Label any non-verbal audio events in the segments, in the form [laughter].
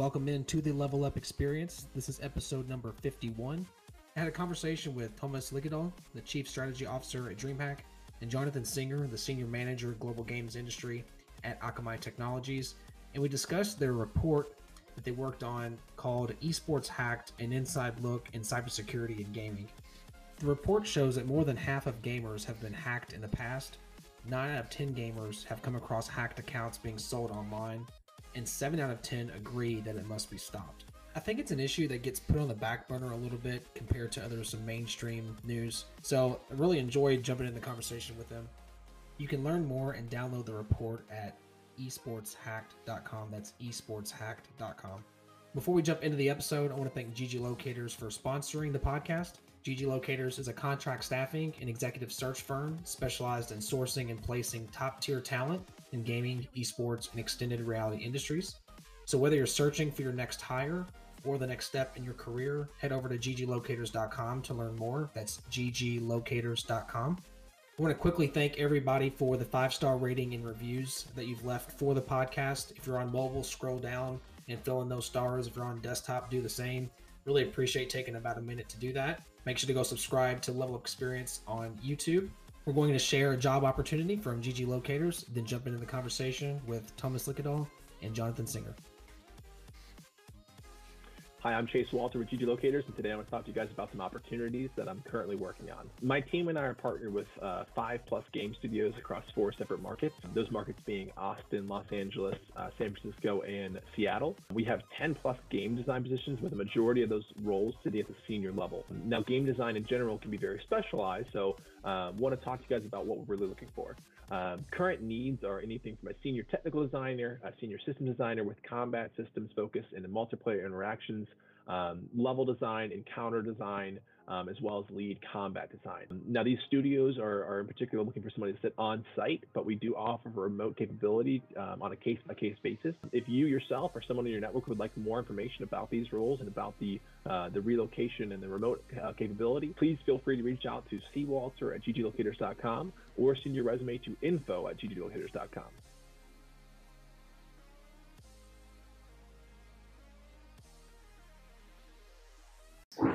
Welcome into the Level Up Experience. This is episode number 51. I had a conversation with Tomas Lyckedal, the Chief Strategy Officer at DreamHack, and Jonathan Singer, the Senior Manager of Global Games Industry at Akamai Technologies, and we discussed their report that they worked on called Esports Hacked An Inside Look in Cybersecurity and Gaming. The report shows that more than half of gamers have been hacked in the past. 9 out of 10 gamers have come across hacked accounts being sold online, and 7 out of 10 agree that it must be stopped. I think it's an issue that gets put on the back burner a little bit compared to other some mainstream news. So I really enjoyed jumping in the conversation with them. You can learn more and download the report at esportshacked.com. That's esportshacked.com. Before we jump into the episode, I want to thank GG Locators for sponsoring the podcast. GG Locators is a contract staffing and executive search firm specialized in sourcing and placing top tier talent in gaming, esports, and extended reality industries. So, whether you're searching for your next hire or the next step in your career, head over to gglocators.com to learn more. That's gglocators.com. I want to quickly thank everybody for the five star rating and reviews that you've left for the podcast. If you're on mobile, scroll down and fill in those stars. If you're on desktop, do the same. Really appreciate taking about a minute to do that. Make sure to go subscribe to Level Experience on YouTube. We're going to share a job opportunity from GG Locators, then jump into the conversation with Tomas Lyckedal and Jonathan Singer. Hi, I'm Chase Walter with GG Locators, and today I want to talk to you guys about some opportunities that I'm currently working on. My team and I are partnered with uh, five plus game studios across four separate markets, those markets being Austin, Los Angeles, uh, San Francisco, and Seattle. We have 10 plus game design positions, with a majority of those roles sitting at the senior level. Now, game design in general can be very specialized, so uh, want to talk to you guys about what we're really looking for. Um, current needs are anything from a senior technical designer, a senior system designer with combat systems focus and the multiplayer interactions, um, level design, encounter design, um, as well as lead combat design. Now, these studios are, are, in particular looking for somebody to sit on site, but we do offer remote capability um, on a case by case basis. If you yourself or someone in your network would like more information about these roles and about the uh, the relocation and the remote uh, capability, please feel free to reach out to cwalter at gglocators.com or send your resume to info at gglocators.com.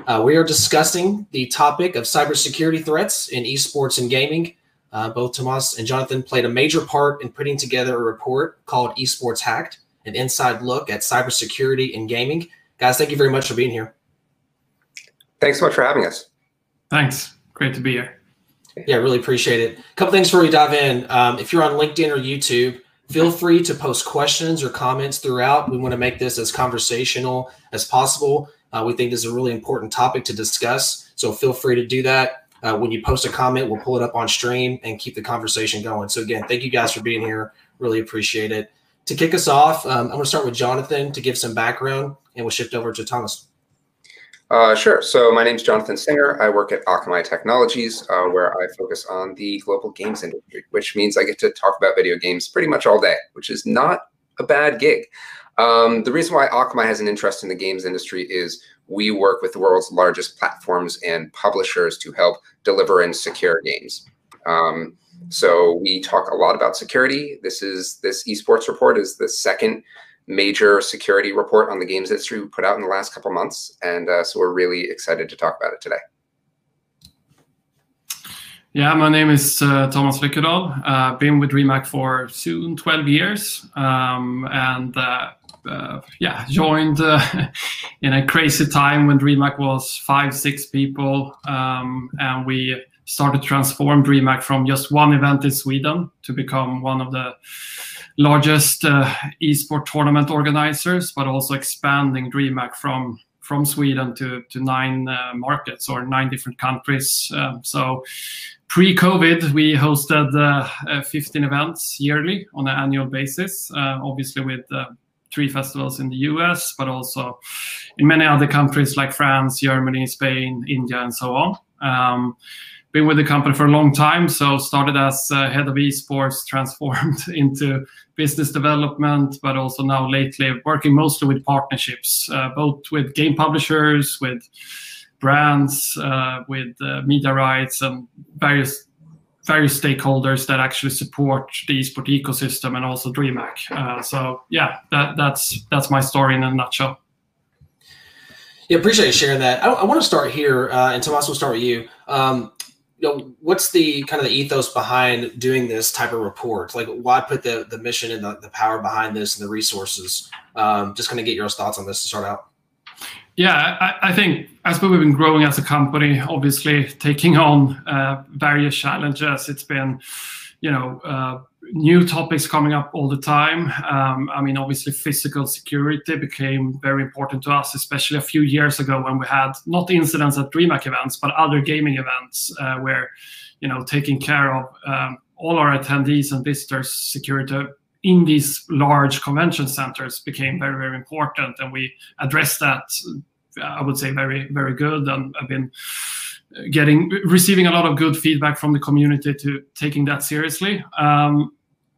Uh, we are discussing the topic of cybersecurity threats in esports and gaming. Uh, both Tomas and Jonathan played a major part in putting together a report called Esports Hacked, an inside look at cybersecurity in gaming. Guys, thank you very much for being here. Thanks so much for having us. Thanks. Great to be here. Yeah, really appreciate it. A couple things before we dive in. Um, if you're on LinkedIn or YouTube, feel free to post questions or comments throughout. We want to make this as conversational as possible. Uh, we think this is a really important topic to discuss. So feel free to do that. Uh, when you post a comment, we'll pull it up on stream and keep the conversation going. So again, thank you guys for being here. Really appreciate it. To kick us off, um, I'm going to start with Jonathan to give some background, and we'll shift over to Tomas. Uh, sure. So my name is Jonathan Singer. I work at Akamai Technologies, uh, where I focus on the global games industry, which means I get to talk about video games pretty much all day, which is not a bad gig. Um, the reason why Akamai has an interest in the games industry is we work with the world's largest platforms and publishers to help deliver and secure games. Um, so we talk a lot about security. This is this esports report is the second major security report on the games industry we put out in the last couple months, and uh, so we're really excited to talk about it today. Yeah, my name is uh, Tomas Lyckedal. Uh, been with DreamHack for soon 12 years, um, and uh, uh, yeah, joined uh, [laughs] in a crazy time when DreamHack was five, six people, um, and we started to transform DreamHack from just one event in Sweden to become one of the largest uh, esport tournament organizers, but also expanding DreamHack from from Sweden to to nine uh, markets or nine different countries. Um, so pre-COVID, we hosted uh, 15 events yearly on an annual basis, uh, obviously with three festivals in the US, but also in many other countries like France, Germany, Spain, India, and so on. Um, been with the company for a long time, so started as uh, head of esports, [laughs] transformed into business development, but also now lately working mostly with partnerships, uh, both with game publishers, with brands, uh, with uh, media rights, and various various stakeholders that actually support the esport ecosystem and also DreamHack. Uh, so yeah, that, that's that's my story in a nutshell. Yeah, appreciate you sharing that. I, I want to start here, uh, and Tomas, we'll start with you. Um, you know, what's the kind of the ethos behind doing this type of report? Like, why put the the mission and the, the power behind this and the resources? Um, just kind of get your thoughts on this to start out. Yeah, I, think as we've been growing as a company, obviously taking on uh, various challenges, it's been, you know, uh, new topics coming up all the time. Um, I mean, obviously, physical security became very important to us, especially a few years ago when we had not incidents at DreamHack events, but other gaming events uh, where, you know, taking care of um, all our attendees and visitors' security in these large convention centers became very, very important. And we addressed that, I would say, very, very good. And I've been getting receiving a lot of good feedback from the community to taking that seriously. Um,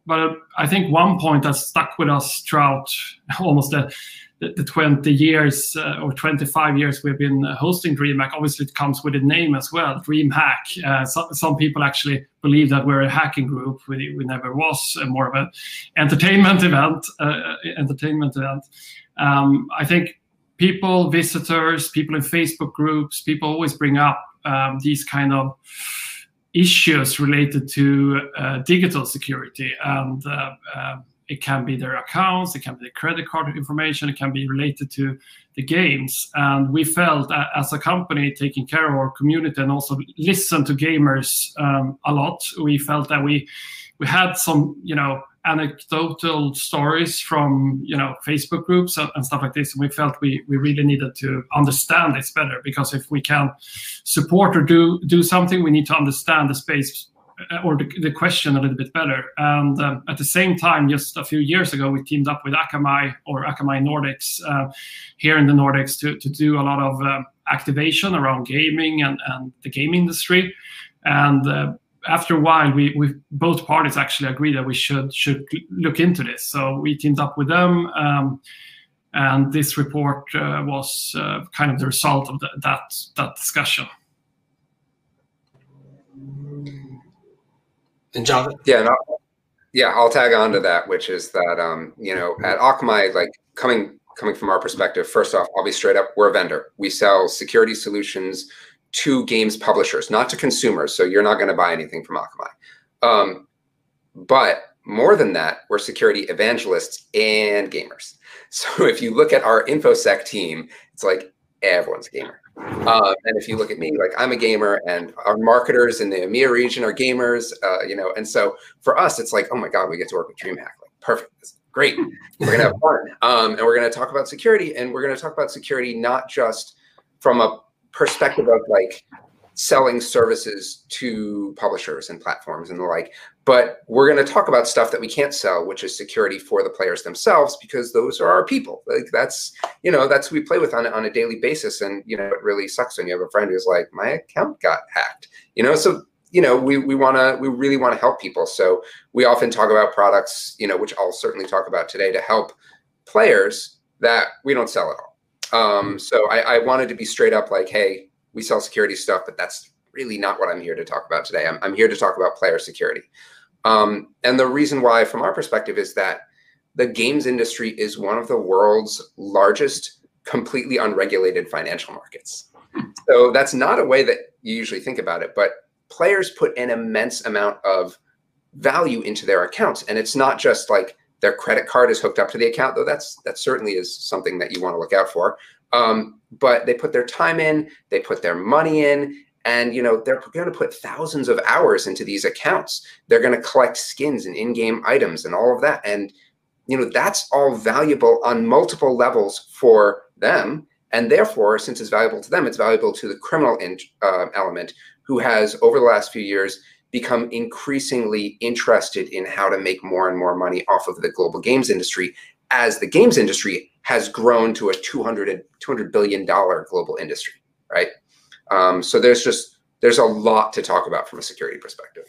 but I think one point that stuck with us throughout [laughs] almost the the, the 20 years uh, or 25 years we've been hosting DreamHack, obviously it comes with a name as well, DreamHack. Uh, so, some people actually believe that we're a hacking group. We, we never was uh, more of an entertainment [laughs] event. Uh, entertainment event. Um, I think people, visitors, people in Facebook groups, people always bring up um, these kind of issues related to uh, digital security and uh, it can be their accounts, it can be the credit card information, it can be related to the games. And we felt as a company taking care of our community and also listen to gamers um, a lot, we felt that we we had some, you know, anecdotal stories from you know Facebook groups and stuff like this. And we felt we we really needed to understand this better because if we can support or do do something, we need to understand the space or the, the, question a little bit better. And um, at the same time, just a few years ago, we teamed up with Akamai or Akamai Nordics uh, here in the Nordics to, to do a lot of um, activation around gaming and, and the game industry. And uh, after a while, we, we both parties actually agreed that we should should look into this. So we teamed up with them. Um, and this report uh, was uh, kind of the result of the, that that discussion. And Jonathan? Yeah, yeah, I'll tag on to that, which is that um, you know, at Akamai, like coming coming from our perspective, first off, I'll be straight up, we're a vendor. We sell security solutions to games publishers, not to consumers. So you're not going to buy anything from Akamai. Um, but more than that, we're security evangelists and gamers. [laughs] So if you look at our InfoSec team, it's like everyone's a gamer. Um, and if you look at me, like I'm a gamer, and our marketers in the EMEA region are gamers, uh, you know. And so for us, it's like, oh my god, we get to work with DreamHack. Like perfect, great. We're gonna have fun, um, and we're gonna talk about security, and we're gonna talk about security not just from a perspective of like selling services to publishers and platforms and the like. But we're going to talk about stuff that we can't sell, which is security for the players themselves, because those are our people. Like that's, you know, that's who we play with on, on a daily basis. And, you know, it really sucks when you have a friend who's like, my account got hacked, you know? So, you know, we, we want to, we really want to help people. So we often talk about products, you know, which I'll certainly talk about today to help players that we don't sell at all. Um, so I, I wanted to be straight up like, hey, we sell security stuff, but that's really not what I'm here to talk about today. I'm, I'm here to talk about player security. Um, and the reason why, from our perspective, is that the games industry is one of the world's largest completely unregulated financial markets. So that's not a way that you usually think about it, but players put an immense amount of value into their accounts. And it's not just like their credit card is hooked up to the account, though that's that certainly is something that you want to look out for. Um, but they put their time in, they put their money in, and you know they're going to put thousands of hours into these accounts. They're going to collect skins and in-game items and all of that, and you know that's all valuable on multiple levels for them. And therefore, since it's valuable to them, it's valuable to the criminal in, uh, element who has over the last few years become increasingly interested in how to make more and more money off of the global games industry as the games industry has grown to a 200 200 billion dollar global industry right um, so there's just there's a lot to talk about from a security perspective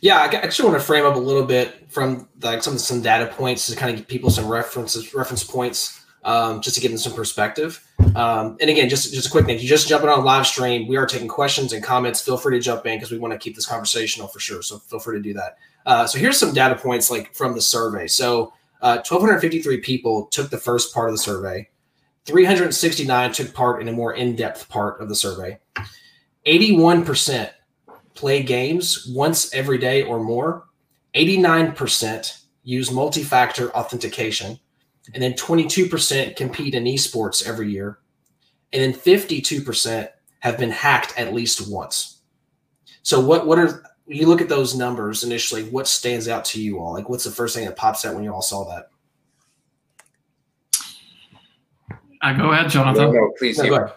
yeah i actually want to frame up a little bit from like some some data points to kind of give people some references reference points um, just to give them some perspective. Um, and again, just just a quick thing: if you just jumping on live stream. We are taking questions and comments. Feel free to jump in because we want to keep this conversational for sure. So feel free to do that. Uh, so here's some data points like from the survey. So uh, 1,253 people took the first part of the survey. 369 took part in a more in-depth part of the survey. 81% play games once every day or more. 89% use multi-factor authentication and then 22% compete in esports every year, and then 52% have been hacked at least once. So what what are you look at those numbers initially? What stands out to you all? Like, what's the first thing that pops out when you all saw that? Uh, go ahead, Jonathan. No, no please. No,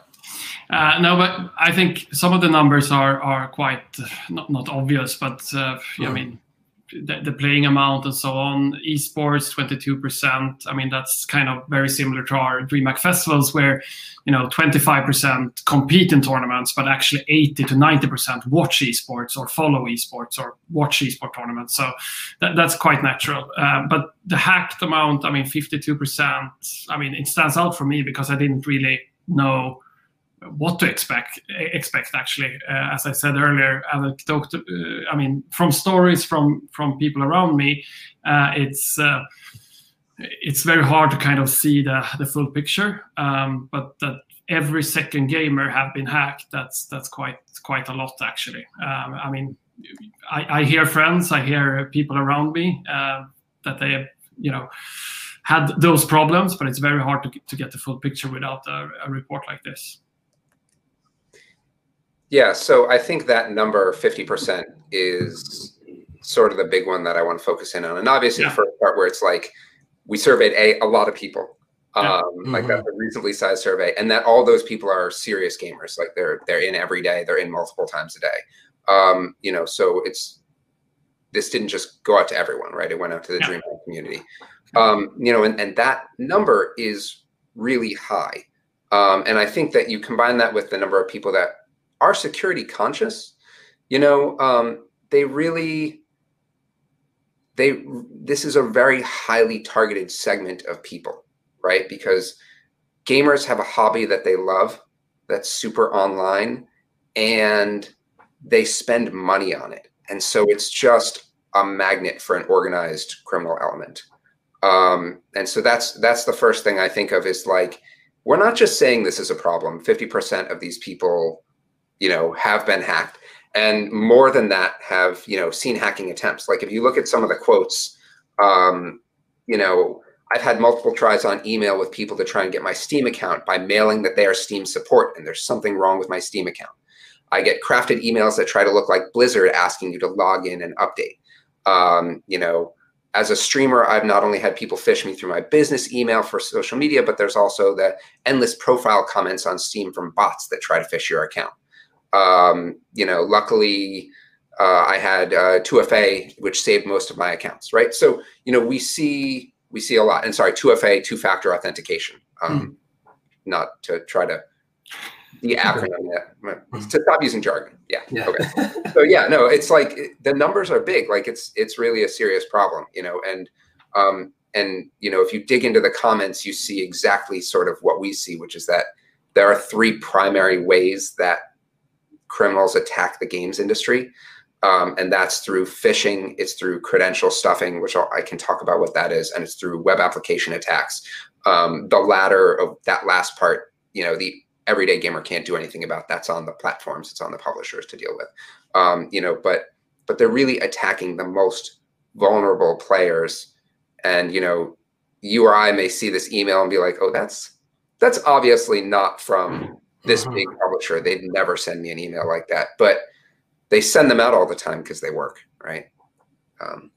uh, no, but I think some of the numbers are are quite uh, not not obvious, but uh, mm. I mean the, the, playing amount and so on. Esports, 22%. I mean, that's kind of very similar to our DreamHack festivals where, you know, 25% compete in tournaments, but actually 80 to 90% watch esports or follow esports or watch esport tournaments. So that, that's quite natural. Uh, but the hacked amount, I mean, 52%, I mean, it stands out for me because I didn't really know what to expect expect actually. Uh, as i said earlier anecdote uh, i mean from stories from from people around me uh, it's uh, it's very hard to kind of see the the full picture. Um, but that every second gamer have been hacked that's that's quite quite a lot actually. Um, i mean I, I, hear friends i hear people around me uh, that they have you know had those problems but it's very hard to, to get the full picture without a, a report like this yeah, so I think that number 50% is sort of the big one that I want to focus in on. And obviously yeah. the first part where it's like we surveyed a, a lot of people. Yeah. Um, mm-hmm. like that's a reasonably sized survey, and that all those people are serious gamers. Like they're they're in every day, they're in multiple times a day. Um, you know, so it's this didn't just go out to everyone, right? It went out to the yeah. DreamHack community. Um, you know, and, and that number is really high. Um, and I think that you combine that with the number of people that are security conscious. You know, um, they really they this is a very highly targeted segment of people, right? Because gamers have a hobby that they love that's super online and they spend money on it. And so it's just a magnet for an organized criminal element. Um, and so that's that's the first thing I think of is like we're not just saying this is a problem. 50% of these people you know, have been hacked. And more than that, have, you know, seen hacking attempts. Like if you look at some of the quotes, um, you know, I've had multiple tries on email with people to try and get my Steam account by mailing that they are Steam support and there's something wrong with my Steam account. I get crafted emails that try to look like Blizzard asking you to log in and update. Um, you know, as a streamer, I've not only had people phish me through my business email for social media, but there's also the endless profile comments on Steam from bots that try to phish your account. Um, you know, luckily, uh, I had uh, 2FA, which saved most of my accounts, right? So, you know, we see we see a lot. And sorry, 2FA, two-factor authentication. Um, mm. Not to try to the acronym that to stop using jargon. Yeah. yeah. Okay. [laughs] so yeah, no, it's like the numbers are big. Like it's it's really a serious problem, you know. And um, and you know, if you dig into the comments, you see exactly sort of what we see, which is that there are three primary ways that criminals attack the games industry. Um, and that's through phishing, it's through credential stuffing, which I'll, i can talk about what that is, and it's through web application attacks. Um, the latter of that last part, you know, the everyday gamer can't do anything about. That's on the platforms, it's on the publishers to deal with. Um, you know, but but they're really attacking the most vulnerable players. And you know, you or I may see this email and be like, oh, that's that's obviously not from this uh-huh. big publisher, they'd never send me an email like that. But they send them out all the time because they work, right? Um,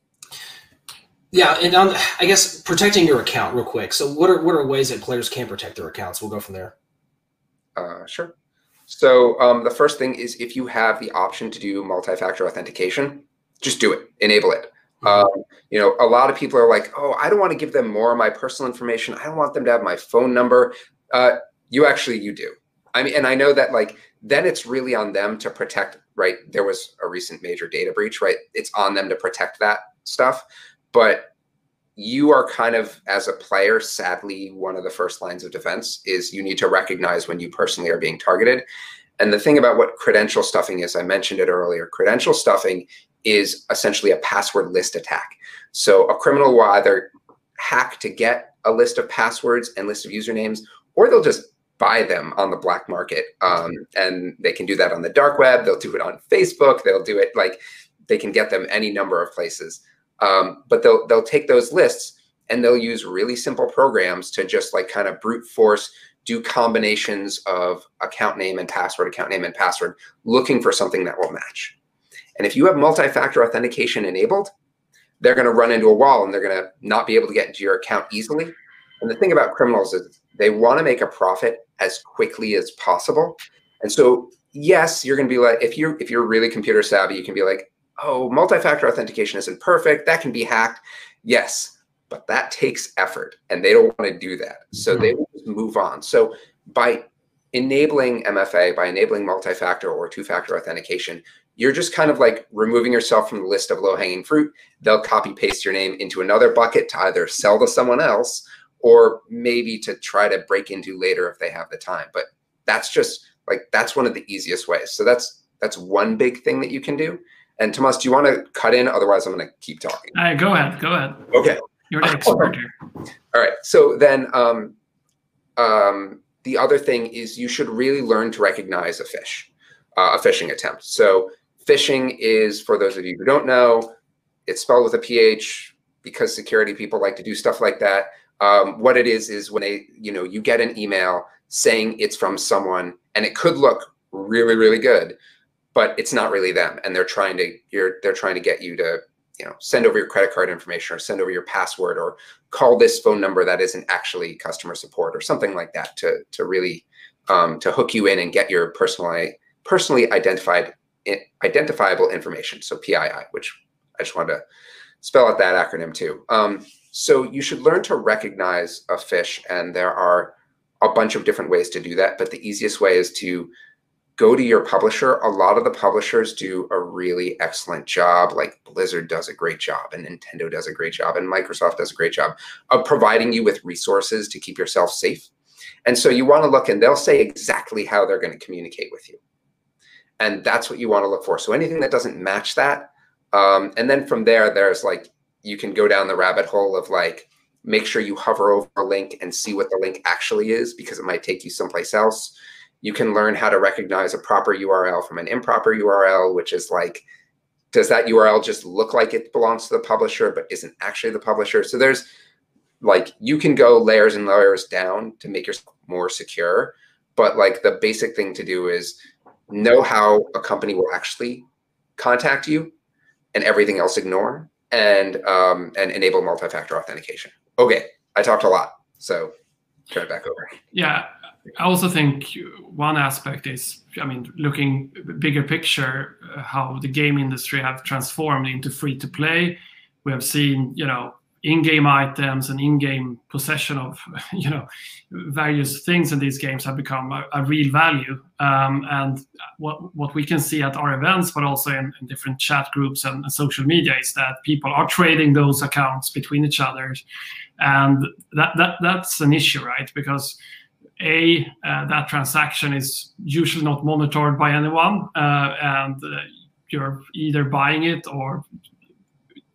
yeah, and on, I guess protecting your account real quick. So, what are what are ways that players can protect their accounts? We'll go from there. Uh, sure. So, um, the first thing is if you have the option to do multi-factor authentication, just do it. Enable it. Mm-hmm. Um, you know, a lot of people are like, "Oh, I don't want to give them more of my personal information. I don't want them to have my phone number." Uh, you actually you do. I mean, and I know that like then it's really on them to protect, right? There was a recent major data breach, right? It's on them to protect that stuff. But you are kind of as a player sadly one of the first lines of defense is you need to recognize when you personally are being targeted and the thing about what credential stuffing is i mentioned it earlier credential stuffing is essentially a password list attack so a criminal will either hack to get a list of passwords and list of usernames or they'll just buy them on the black market um, and they can do that on the dark web they'll do it on facebook they'll do it like they can get them any number of places um, but they'll they'll take those lists and they'll use really simple programs to just like kind of brute force do combinations of account name and password, account name and password, looking for something that will match. And if you have multi-factor authentication enabled, they're going to run into a wall and they're going to not be able to get into your account easily. And the thing about criminals is they want to make a profit as quickly as possible. And so, yes, you're going to be like, if you're if you're really computer savvy, you can be like, oh, multi-factor authentication isn't perfect. That can be hacked. Yes, but that takes effort and they don't want to do that. So mm-hmm. they will just move on. So by enabling MFA, by enabling multi-factor or two-factor authentication, you're just kind of like removing yourself from the list of low-hanging fruit. They'll copy paste your name into another bucket to either sell to someone else or maybe to try to break into later if they have the time. But that's just like that's one of the easiest ways. So that's that's one big thing that you can do. And Tomas, do you want to cut in? Otherwise, I'm going to keep talking. Uh, go ahead. Go ahead. Okay. You're the [laughs] expert here. All right. So then, um, um, the other thing is you should really learn to recognize a fish, uh, a phishing attempt. So phishing is, for those of you who don't know, it's spelled with a PH because security people like to do stuff like that. Um, what it is is when they, you know, you get an email saying it's from someone, and it could look really, really good, but it's not really them and they're trying to you're they're trying to get you to you know send over your credit card information or send over your password or call this phone number that isn't actually customer support or something like that to to really um, to hook you in and get your personally personally identified identifiable information. So PII which I just wanted to spell out that acronym too. Um, so you should learn to recognize a fish and there are a bunch of different ways to do that but the easiest way is to go to your publisher. A lot of the publishers do a really excellent job. Like Blizzard does a great job, and Nintendo does a great job, and Microsoft does a great job of providing you with resources to keep yourself safe. And so you want to look, and they'll say exactly how they're going to communicate with you. And that's what you want to look for. So anything that doesn't match that, um, and then from there, there's like you can go down the rabbit hole of like make sure you hover over a link and see what the link actually is because it might take you someplace else you can learn how to recognize a proper URL from an improper URL, which is like, does that URL just look like it belongs to the publisher, but isn't actually the publisher? So there's like, you can go layers and layers down to make yourself more secure. But like the basic thing to do is know how a company will actually contact you and everything else ignore and um, and enable multi-factor authentication. Okay, I talked a lot, so turn it back over. Yeah, I also think one aspect is, I mean, looking bigger picture, uh, how the game industry have transformed into free to play. We have seen, you know, in-game items and in-game possession of, [laughs] you know, various things in these games have become a, a real value. Um, and what what we can see at our events, but also in, in different chat groups and, and social media, is that people are trading those accounts between each other, and that that that's an issue, right? Because a uh, that transaction is usually not monitored by anyone uh, and uh, you're either buying it or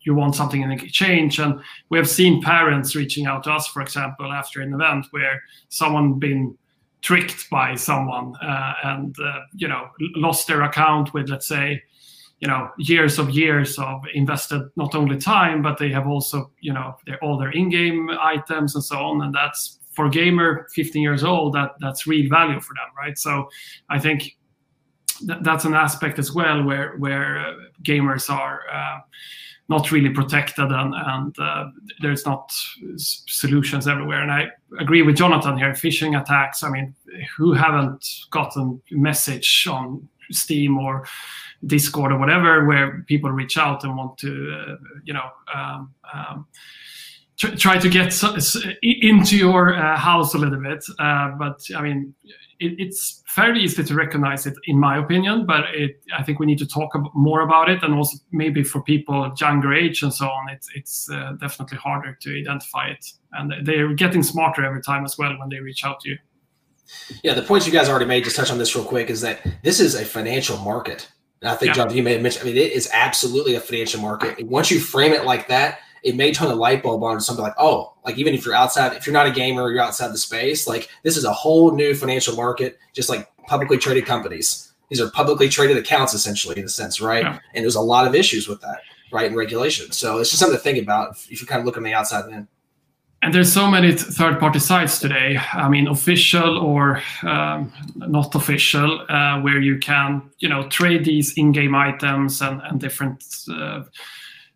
you want something in exchange and we have seen parents reaching out to us for example after an event where someone been tricked by someone uh, and uh, you know lost their account with let's say you know years of years of invested not only time but they have also you know their all their in-game items and so on and that's for gamer 15 years old, that that's real value for them, right? So I think that, that's an aspect as well where where uh, gamers are uh, not really protected and, and uh, there's not solutions everywhere. And I agree with Jonathan here. Phishing attacks. I mean, who haven't gotten message on Steam or Discord or whatever where people reach out and want to, uh, you know. Um, um, try to get into your uh, house a little bit. Uh, but I mean, it, it's fairly easy to recognize it, in my opinion. But it, I think we need to talk more about it, and also maybe for people younger age and so on, it's it's uh, definitely harder to identify it, and they're getting smarter every time as well when they reach out to you. Yeah, the points you guys already made, just touch on this real quick, is that this is a financial market. And I think, yeah. John, you may have mentioned, I mean, it is absolutely a financial market. once you frame it like that, it may turn the light bulb on to something like, oh, like even if you're outside, if you're not a gamer you're outside the space, like this is a whole new financial market, just like publicly traded companies. These are publicly traded accounts, essentially, in a sense, right? Yeah. And there's a lot of issues with that, right? And regulation. So it's just something to think about if you kind of look on the outside in. And there's so many third-party sites today. I mean, official or um, not official, uh, where you can, you know, trade these in-game items and, and different uh,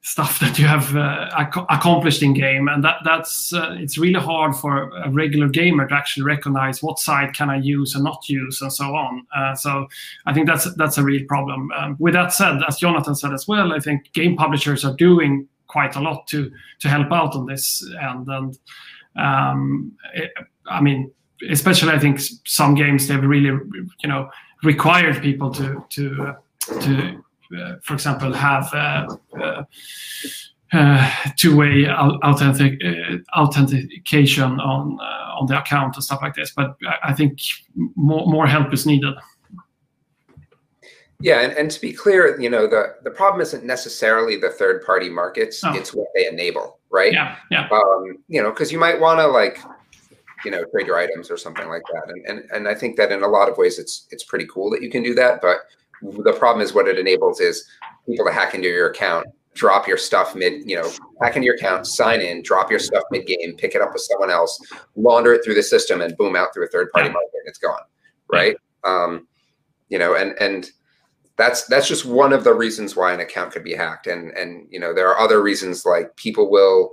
stuff that you have uh, ac- accomplished in game and that that's uh, it's really hard for a regular gamer to actually recognize what side can i use and not use and so on. Uh, so i think that's that's a real problem. Um, with that said as jonathan said as well i think game publishers are doing quite a lot to to help out on this and and um, it, i mean especially i think some games they've really you know required people to to to uh, for example, have uh, uh, two-way authentic, authentication on on the account and stuff like this. But I think more more help is needed. Yeah, and, and to be clear, you know, the, the problem isn't necessarily the third party markets, oh. it's what they enable, right? Yeah. Yeah. Um, you know, because you might want to like, you know, trade your items or something like that. And, and and I think that in a lot of ways it's it's pretty cool that you can do that. But the problem is what it enables is people to hack into your account, drop your stuff mid, you know, hack into your account, sign in, drop your stuff mid game, pick it up with someone else, launder it through the system, and boom, out through a third party market, and it's gone, right? Um, you know, and and that's that's just one of the reasons why an account could be hacked, and and you know, there are other reasons like people will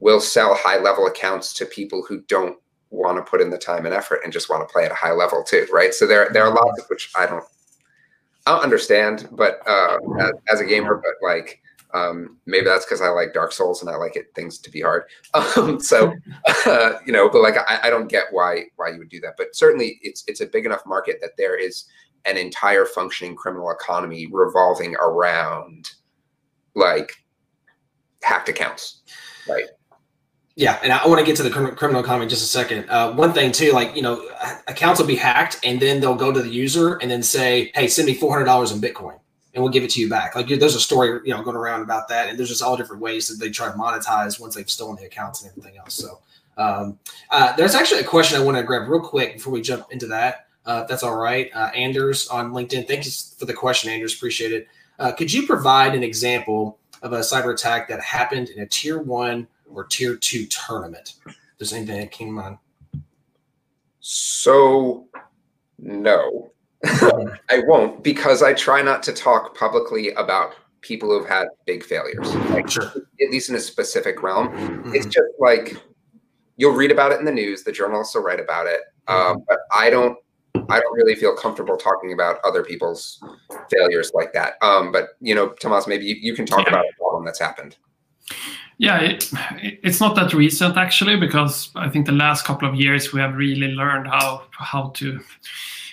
will sell high level accounts to people who don't want to put in the time and effort and just want to play at a high level too, right? So there there are lots of which I don't I don't understand, but uh, as, as, a gamer, but like um, maybe that's because I like Dark Souls and I like it things to be hard. [laughs] Um, so [laughs] uh, you know, but like I, I, don't get why why you would do that. But certainly, it's it's a big enough market that there is an entire functioning criminal economy revolving around like hacked accounts, right? Yeah, and I want to get to the criminal economy in just a second. Uh, one thing too, like you know, accounts will be hacked, and then they'll go to the user and then say, "Hey, send me four hundred dollars in Bitcoin, and we'll give it to you back." Like there's a story, you know, going around about that, and there's just all different ways that they try to monetize once they've stolen the accounts and everything else. So um, uh, there's actually a question I want to grab real quick before we jump into that. Uh, if that's all right, uh, Anders on LinkedIn. Thank you for the question, Anders. Appreciate it. Uh, could you provide an example of a cyber attack that happened in a tier one or tier two tournament? Does anything that came on? So, no, [laughs] I won't because I try not to talk publicly about people who've had big failures. Like, sure. At least in a specific realm, mm-hmm. it's just like you'll read about it in the news. The journalists will write about it, mm-hmm. um, but I don't. I don't really feel comfortable talking about other people's failures like that. Um, but you know, Tomas, maybe you, you can talk yeah. about a problem that's happened. Yeah, it, it's not that recent actually, because I think the last couple of years we have really learned how how to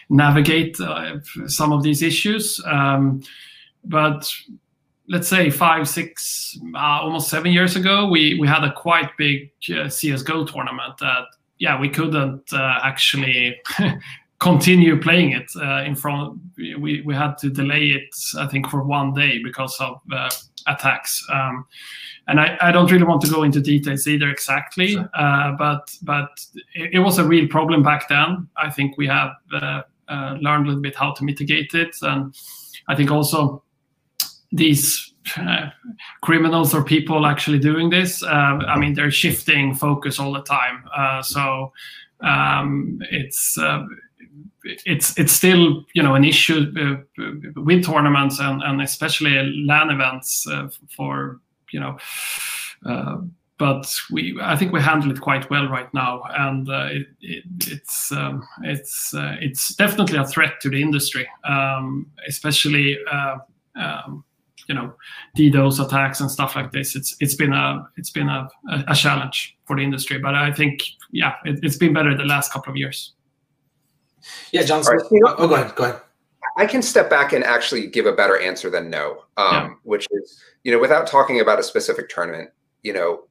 navigate uh, some of these issues. Um, but let's say five, six, uh, almost seven years ago, we we had a quite big uh, CS:GO tournament that yeah we couldn't uh, actually. [laughs] continue playing it uh, in front we, we had to delay it i think for one day because of uh, attacks um, and I, I, don't really want to go into details either exactly, sure. uh, but but it, it, was a real problem back then. I think we have uh, uh, learned a little bit how to mitigate it, and I think also these uh, criminals or people actually doing this. Uh, I mean, they're shifting focus all the time, uh, so um, it's it's it's still you know an issue uh, with tournaments and, and especially LAN events uh, for you know. Uh, but we, I think we handle it quite well right now, and uh, it, it, it's um, it's uh, it's definitely a threat to the industry, um, especially uh, um, you know DDoS attacks and stuff like this. It's it's been a it's been a, a challenge for the industry, but I think yeah, it, has been better the last couple of years. Yeah, John. Right. oh, go ahead. Go ahead. I can step back and actually give a better answer than no, um, yeah. which is, you know, without talking about a specific tournament, you know,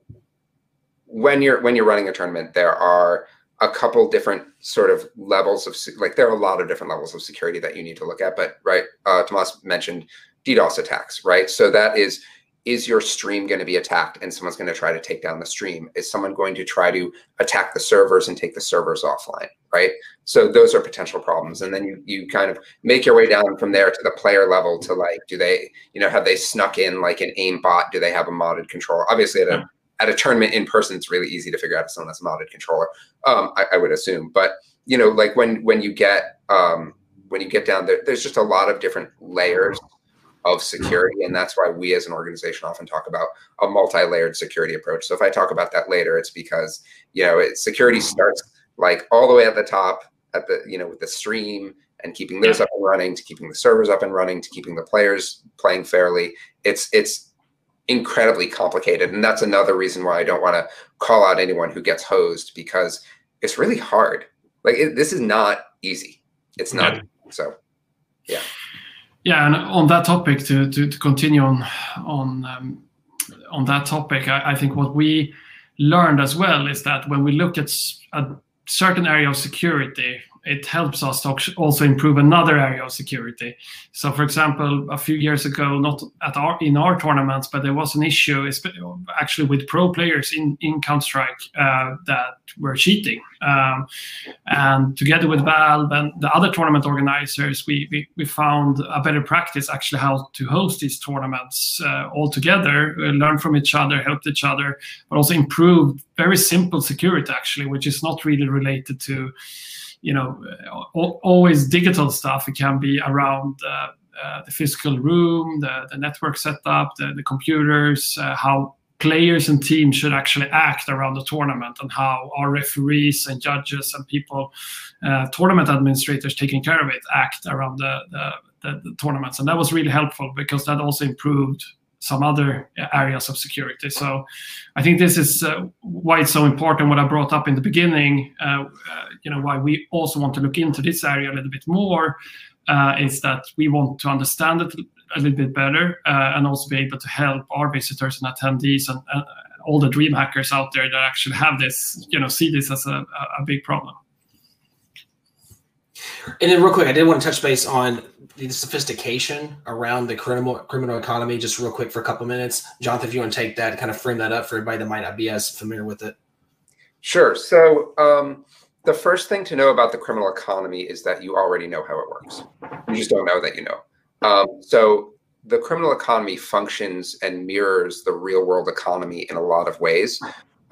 when you're when you're running a tournament, there are a couple different sort of levels of like there are a lot of different levels of security that you need to look at. But right, uh, Tomas mentioned DDoS attacks, right? So that is is your stream going to be attacked and someone's going to try to take down the stream? Is someone going to try to attack the servers and take the servers offline? Right. So those are potential problems. And then you you kind of make your way down from there to the player level to like, do they, you know, have they snuck in like an aim bot? Do they have a modded controller? Obviously at a at a tournament in person, it's really easy to figure out if someone has a modded controller. Um, I, I would assume. But you know, like when when you get um when you get down there, there's just a lot of different layers of security. And that's why we as an organization often talk about a multi-layered security approach. So if I talk about that later, it's because, you know, it, security mm-hmm. starts like all the way at the top at the, you know, with the stream and keeping those up and running to keeping the servers up and running to keeping the players playing fairly. It's, it's incredibly complicated. And that's another reason why I don't want to call out anyone who gets hosed because it's really hard. Like it, this is not easy. It's not. Yeah. So, yeah. Yeah, and on that topic, to to, to continue on on um, on that topic, I, I, think what we learned as well is that when we look at a certain area of security, it helps us to also improve another area of security. So, for example, a few years ago, not at our in our tournaments, but there was an issue actually with pro players in in Counter Strike uh, that were cheating. Um, and together with Valve and the other tournament organizers, we, we, we found a better practice actually how to host these tournaments uh, all together, uh, learn from each other, help each other, but also improve very simple security actually, which is not really related to you know always digital stuff. It can be around uh, uh, the physical room, the, the network setup, the, the computers, uh, how players and teams should actually act around the tournament and how our referees and judges and people, uh, tournament administrators taking care of it, act around the, the, the, the, tournaments. And that was really helpful because that also improved some other areas of security. So I think this is uh, why it's so important. What I brought up in the beginning, uh, uh, you know, why we also want to look into this area a little bit more, uh, is that we want to understand it a little bit better uh, and also be able to help our visitors and attendees and all the dream hackers out there that actually have this, you know, see this as a, a big problem. And then, real quick, I did want to touch base on the sophistication around the criminal criminal economy, just real quick for a couple minutes. Jonathan, if you want to take that, kind of frame that up for everybody that might not be as familiar with it. Sure. So, um, the first thing to know about the criminal economy is that you already know how it works. You just don't know that you know. Um, so, the criminal economy functions and mirrors the real world economy in a lot of ways.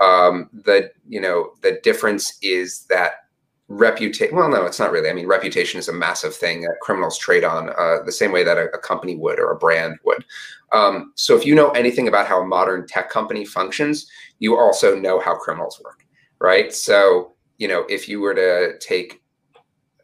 Um, the you know the difference is that reputation well no it's not really. I mean reputation is a massive thing that criminals trade on uh, the same way that a, a, company would or a brand would. Um, so if you know anything about how a modern tech company functions you also know how criminals work right? So you know if you were to take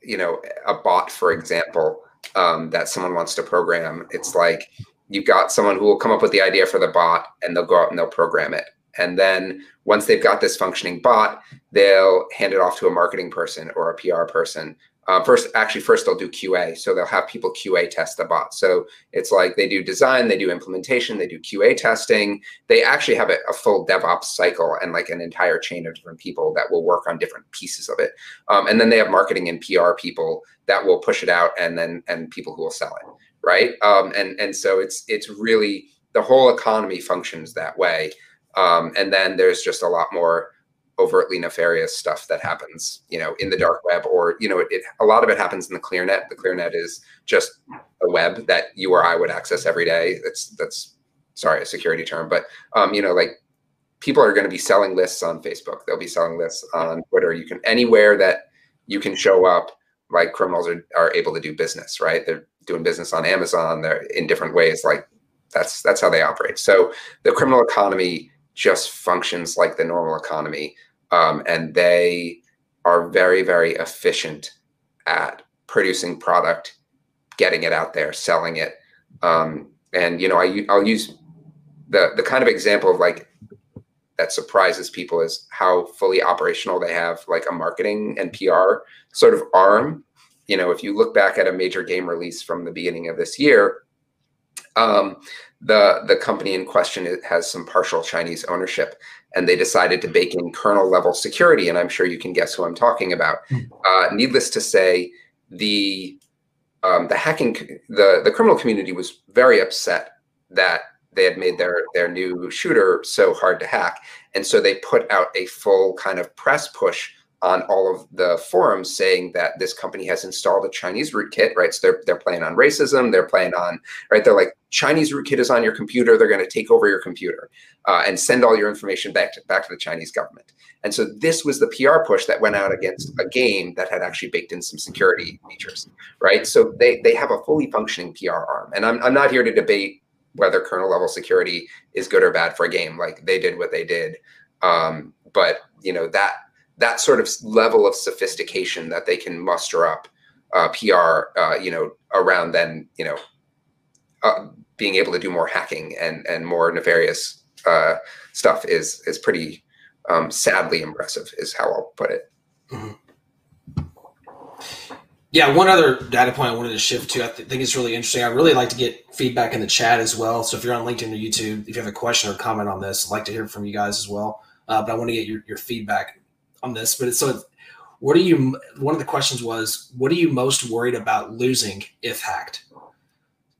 you know a bot for example um, that someone wants to program it's like you've got someone who will come up with the idea for the bot and they'll go out and they'll program it and then once they've got this functioning bot, they'll hand it off to a marketing person or a PR person. Uh, first, actually, first they'll do QA. So they'll have people QA test the bot. So it's like they do design, they do implementation, they do QA testing. They actually have a, a full DevOps cycle and like an entire chain of different people that will work on different pieces of it. Um, and then they have marketing and PR people that will push it out, and then and people who will sell it, right? Um, and and so it's it's really the whole economy functions that way. Um, and then there's just a lot more overtly nefarious stuff that happens, you know, in the dark web, or you know, it, it, a lot of it happens in the clear net. The clear net is just a web that you or I would access every day. That's that's sorry, a security term, but um, you know, like people are going to be selling lists on Facebook. They'll be selling lists on Twitter. You can anywhere that you can show up. Like criminals are, are able to do business, right? They're doing business on Amazon. They're in different ways. Like that's that's how they operate. So the criminal economy just functions like the normal economy. Um, and they are very, very efficient at producing product, getting it out there, selling it. Um, and, you know, I, I'll use the, the kind of example of like that surprises people is how fully operational they have like a marketing and PR sort of arm. You know, if you look back at a major game release from the beginning of this year, um, the the company in question has some partial Chinese ownership, and they decided to bake in kernel level security. And I'm sure you can guess who I'm talking about. Mm. Uh, needless to say, the um, the hacking the the criminal community was very upset that they had made their their new shooter so hard to hack, and so they put out a full kind of press push on all of the forums saying that this company has installed a Chinese rootkit, right? So they're they're playing on racism, they're playing on right. They're like Chinese rootkit is on your computer. They're going to take over your computer uh, and send all your information back to back to the Chinese government. And so this was the PR push that went out against a game that had actually baked in some security features, right? So they they have a fully functioning PR arm, and I'm I'm not here to debate whether kernel level security is good or bad for a game. Like they did what they did. Um, but you know that that sort of level of sophistication that they can muster up uh, PR, uh, you know, around then, you know, uh, being able to do more hacking and and more nefarious uh, stuff is is pretty um, sadly impressive, is how I'll put it. Mm-hmm. Yeah, one other data point I wanted to shift to, I th- think it's really interesting. I really like to get feedback in the chat as well. So if you're on LinkedIn or YouTube, if you have a question or comment on this, I'd like to hear from you guys as well. Uh, but I want to get your, your feedback on this. But it's, so, what are you? One of the questions was, what are you most worried about losing if hacked?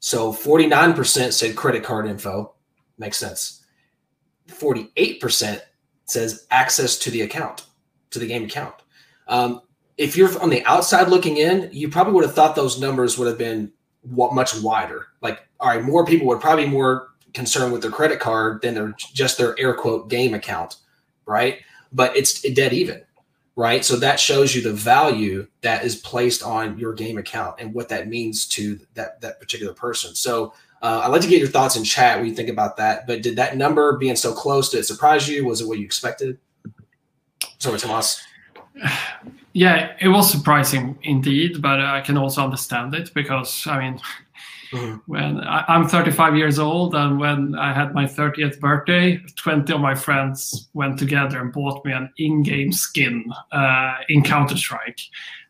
So 49% said credit card info, makes sense. 48% says access to the account, to the game account. Um, if you're on the outside looking in, you probably would have thought those numbers would have been much wider. Like, all right, more people would probably more concerned with their credit card than their just their air quote game account, right? But it's dead even, right? So that shows you the value that is placed on your game account and what that means to that that particular person. So uh, I'd like to get your thoughts in chat when you think about that. But did that number being so close did it surprise you? Was it what you expected? Sorry, Tomas. [sighs] Yeah, it was surprising indeed, but I can also understand it because I mean, mm-hmm. [laughs] when I, am 35 years old and when I had my 30th birthday, 20 of my friends went together and bought me an in-game skin uh, in Counter Strike,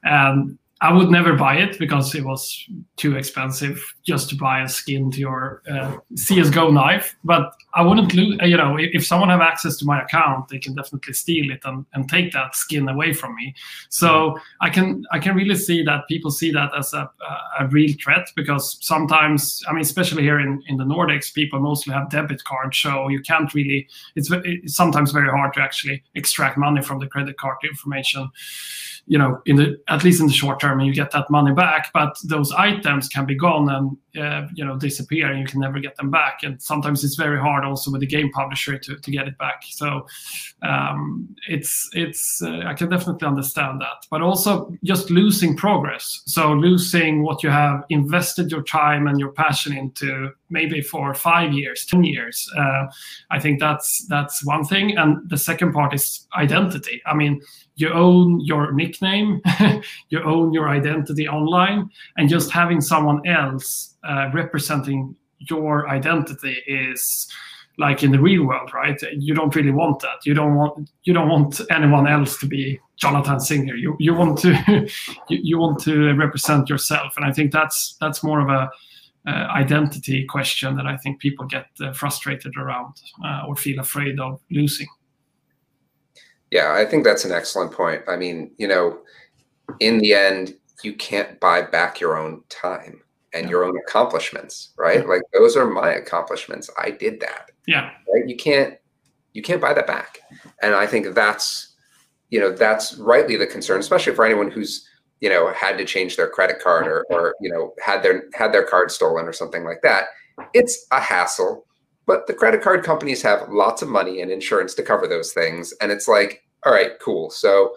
and I would never buy it because it was too expensive just to buy a skin to your uh, CS:GO knife. But I wouldn't lose. Uh, you know, if someone have access to my account, they can definitely steal it and, and take that skin away from me. So I can I can really see that people see that as a, a real threat because sometimes I mean, especially here in, in the Nordics, people mostly have debit cards, so you can't really. It's, it's sometimes very hard to actually extract money from the credit card information you know in the at least in the short term and you get that money back but those items can be gone and uh, you know disappear and you can never get them back. And sometimes it's very hard also with the game publisher to, to get it back. So um, it's it's uh, i can definitely understand that. But also just losing progress. So losing what you have invested your time and your passion into maybe for five years ten years uh, i think that's that's one thing. And the second part is identity. I mean you own your nickname, [laughs] you own your identity online, and just having someone else uh, representing your identity is like in the real world, right? You don't really want that. You don't want you don't want anyone else to be Jonathan Singer. You you want to [laughs] you, you want to represent yourself, and I think that's that's more of a uh, identity question that I think people get uh, frustrated around uh, or feel afraid of losing. Yeah, I think that's an excellent point. I mean, you know, in the end, you can't buy back your own time and yeah. your own accomplishments, right? Yeah. Like those are my accomplishments. I did that. Yeah. Right? You can't you can't buy that back. And I think that's you know, that's rightly the concern, especially for anyone who's, you know, had to change their credit card or or, you know, had their had their card stolen or something like that. It's a hassle. But the credit card companies have lots of money and insurance to cover those things. And it's like, all right, cool. So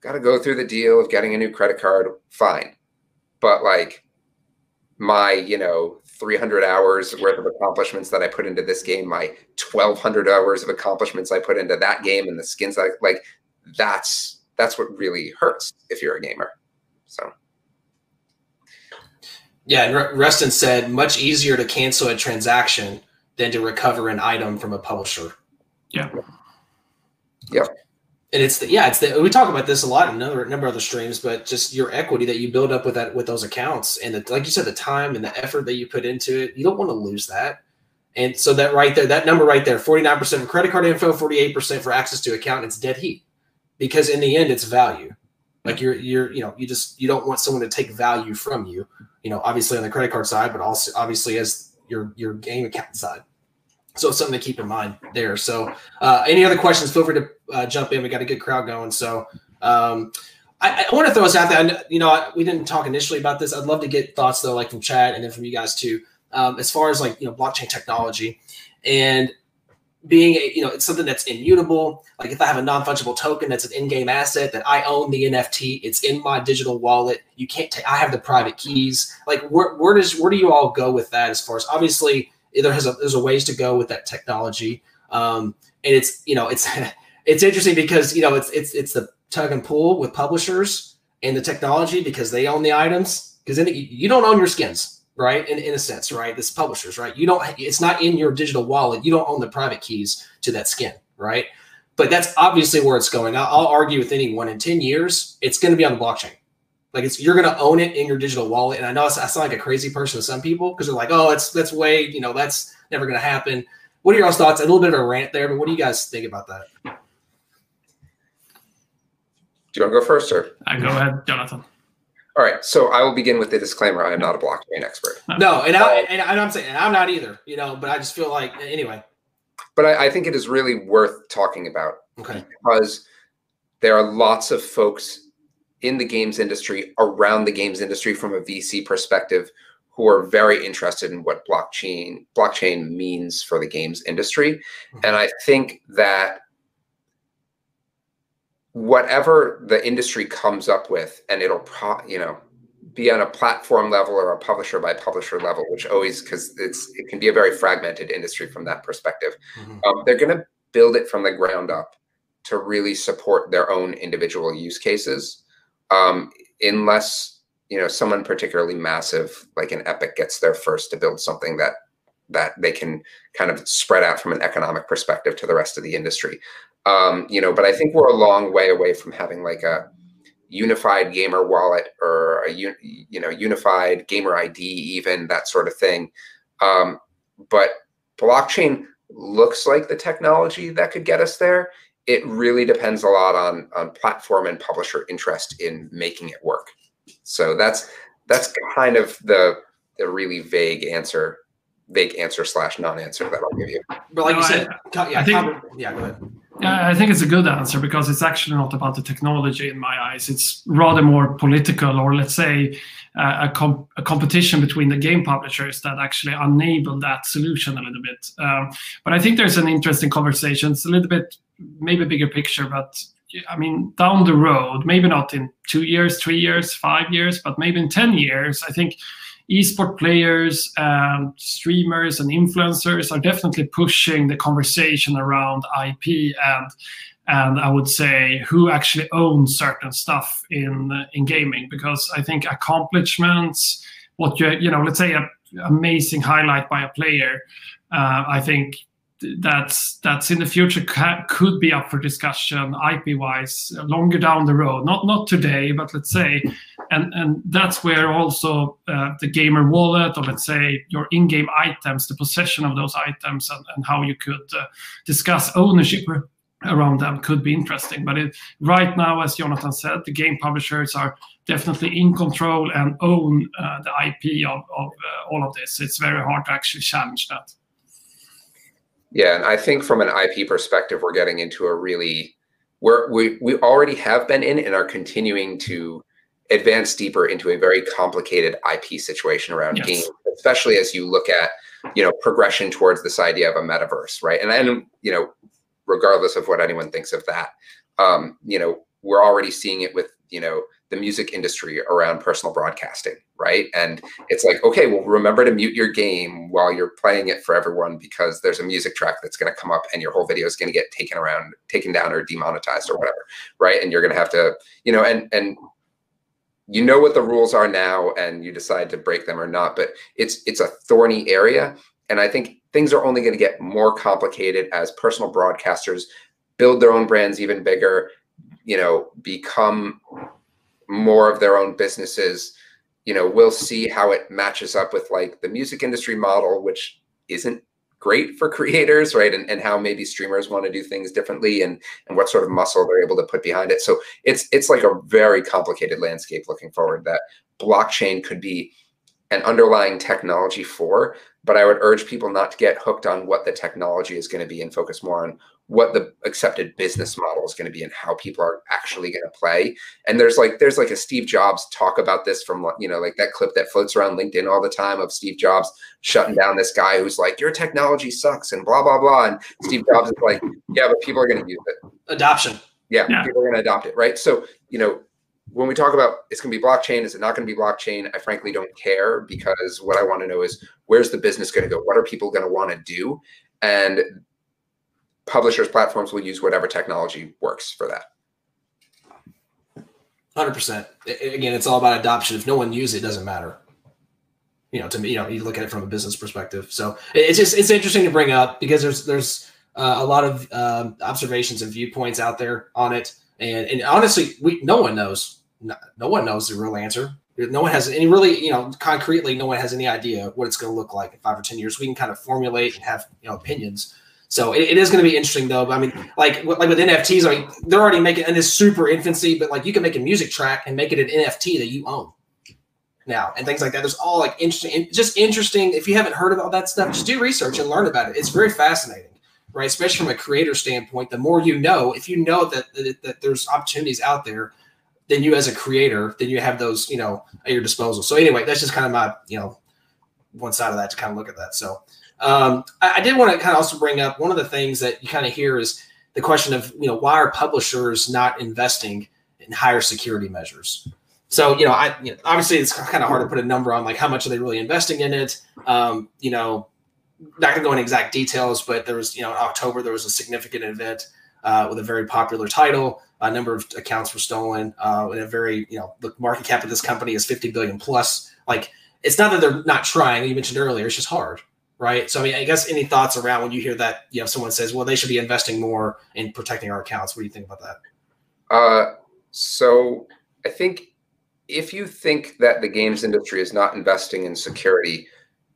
got to go through the deal of getting a new credit card. Fine. But like my, you know, 300 hours worth of accomplishments that I put into this game, my 1200 hours of accomplishments I put into that game and the skins I like, that's, that's what really hurts if you're a gamer. So. Yeah, and Rustin said much easier to cancel a transaction than to recover an item from a publisher. Yeah. Yep. And it's the yeah, it's the we talk about this a lot in another number of other streams, but just your equity that you build up with that with those accounts and the, like you said, the time and the effort that you put into it, you don't want to lose that. And so that right there, that number right there, 49% for credit card info, 48% for access to account, it's dead heat. Because in the end, it's value. Like you're you're you know, you just you don't want someone to take value from you, you know, obviously on the credit card side, but also obviously as your your game account side. So it's something to keep in mind there. So, uh, any other questions? Feel free to uh, jump in. We got a good crowd going. So, um, I, I want to throw us out there. You know, we didn't talk initially about this. I'd love to get thoughts though, like from Chad and then from you guys too, um, as far as like you know blockchain technology and being a, you know it's something that's immutable. Like if I have a non fungible token that's an in-game asset that I own the NFT, it's in my digital wallet. You can't take. I have the private keys. Like where where does where do you all go with that? As far as obviously there has a there's a ways to go with that technology. Um, and it's you know it's [laughs] it's interesting because you know it's it's it's the tug and pull with publishers and the technology because they own the items because you don't own your skins right in, in a sense right this publishers right you don't it's not in your digital wallet you don't own the private keys to that skin right but that's obviously where it's going i'll, I'll argue with anyone in 10 years it's going to be on the blockchain like it's you're going to own it in your digital wallet. And I know I sound like a crazy person to some people because they're like, oh, that's that's way you know that's never going to happen. What are your thoughts? A little bit of a rant there, but what do you guys think about that? Do you want to go first, or I go ahead, Jonathan. All right, so I will begin with the disclaimer: I am not a blockchain expert. No, and I and I'm saying I'm not either. You know, but I just feel like anyway. But I, I think it is really worth talking about. Okay. Because there are lots of folks in the games industry, around the games industry from a VC perspective, who are very interested in what blockchain blockchain means for the games industry. Mm-hmm. And I think that whatever the industry comes up with, and it'll pro, you know be on a platform level or a publisher by publisher level, which always because it's it can be a very fragmented industry from that perspective. Mm-hmm. Um, they're going to build it from the ground up to really support their own individual use cases um, unless you know someone particularly massive like an Epic gets there first to build something that that they can kind of spread out from an economic perspective to the rest of the industry. Um, you know, but I think we're a long way away from having like a unified gamer wallet or a you know unified gamer ID, even that sort of thing. Um, but blockchain looks like the technology that could get us there it really depends a lot on on platform and publisher interest in making it work. So that's that's kind of the the really vague answer, vague answer slash non-answer that I'll give you. But like no, you said, I, yeah, think, yeah, go ahead. I think it's a good answer because it's actually not about the technology in my eyes. It's rather more political, or let's say uh, a, comp- a, competition between the game publishers that actually enable that solution a little bit. Um, but I think there's an interesting conversation. It's a little bit maybe bigger picture, but I mean, down the road, maybe not in two years, three years, five years, but maybe in 10 years, I think esport players and streamers and influencers are definitely pushing the conversation around IP and and I would say who actually owns certain stuff in in gaming. Because I think accomplishments, what you you know, let's say a amazing highlight by a player, uh, I think that's that's in the future ca- could be up for discussion IP wise longer down the road. Not not today but let's say and and that's where also uh, the gamer wallet or let's say your in-game items the possession of those items and, and how you could uh, discuss ownership around them could be interesting. But it, right now as jonathan said the game publishers are definitely in control and own uh, the ip of, of uh, all of this. It's very hard to actually challenge that yeah, and I think from an IP perspective, we're getting into a really where we we already have been in and are continuing to advance deeper into a very complicated IP situation around yes. games, especially as you look at you know progression towards this idea of a metaverse, right? And then you know, regardless of what anyone thinks of that, um, you know, we're already seeing it with you know the music industry around personal broadcasting, right? And it's like, okay, well, remember to mute your game while you're playing it for everyone because there's a music track that's going to come up and your whole video is going to get taken around, taken down, or demonetized or whatever, right? And you're going to have to, you know, and and you know what the rules are now, and you decide to break them or not. But it's it's a thorny area, and I think things are only going to get more complicated as personal broadcasters build their own brands even bigger, you know, become more of their own businesses. You know, we'll see how it matches up with like the music industry model, which isn't great for [laughs] creators, right? And, and how maybe streamers want to do things differently and, and what sort of muscle they're able to put behind it. So it's it's like a very complicated landscape looking forward that blockchain could be an underlying technology for, but I would urge people not to get hooked on what the technology is going to be and focus more on what the accepted business model is going to be and how people are actually going to play. And there's like there's like a Steve Jobs talk about this from you know like that clip that floats around LinkedIn all the time of Steve Jobs shutting down this guy who's like your technology sucks and blah blah blah and Steve Jobs is like yeah but people are going to use it. Adoption. Yeah, yeah. people are going to adopt it, right? So, you know, when we talk about it's going to be blockchain, is it not going to be blockchain? I frankly don't care because what I want to know is where's the business going to go? What are people going to want to do? And publishers, platforms will use whatever technology works for that. 100%. Again, it's all about adoption. If no one uses it, it doesn't matter. You know, to me, you know, you look at it from a business perspective. So it's just, it's interesting to bring up because there's, there's uh, a lot of um, observations and viewpoints out there on it. And, and honestly, we, no one knows no, no one knows the real answer. No one has any really, you know, concretely, no one has any idea what it's going to look like in five or 10 years. We can kind of formulate and have, you know, opinions. So it, it is going to be interesting though. I mean, like, like with NFTs, I mean, they're already making in this super infancy, but like you can make a music track and make it an NFT that you own now and things like that. There's all like interesting, just interesting. If you haven't heard about that stuff, just do research and learn about it. It's very fascinating, right? Especially from a creator standpoint. The more you know, if you know that, that, that there's opportunities out there then you as a creator, then you have those, you know, at your disposal. So anyway, that's just kind of my, you know, one side of that to kind of look at that. So um, I, I did want to kind of also bring up one of the things that you kind of hear is the question of, you know, why are publishers not investing in higher security measures? So, you know, I you know, obviously it's kind of hard to put a number on like how much are they really investing in it. Um, you know, not gonna go into exact details, but there was, you know, in October there was a significant event uh, with a very popular title. A number of accounts were stolen. Uh, in a very, you know, the market cap of this company is 50 billion plus. Like, it's not that they're not trying. You mentioned earlier, it's just hard, right? So, I mean, I guess any thoughts around when you hear that, you know, someone says, well, they should be investing more in protecting our accounts. What do you think about that? Uh, so I think if you think that the games industry is not investing in security,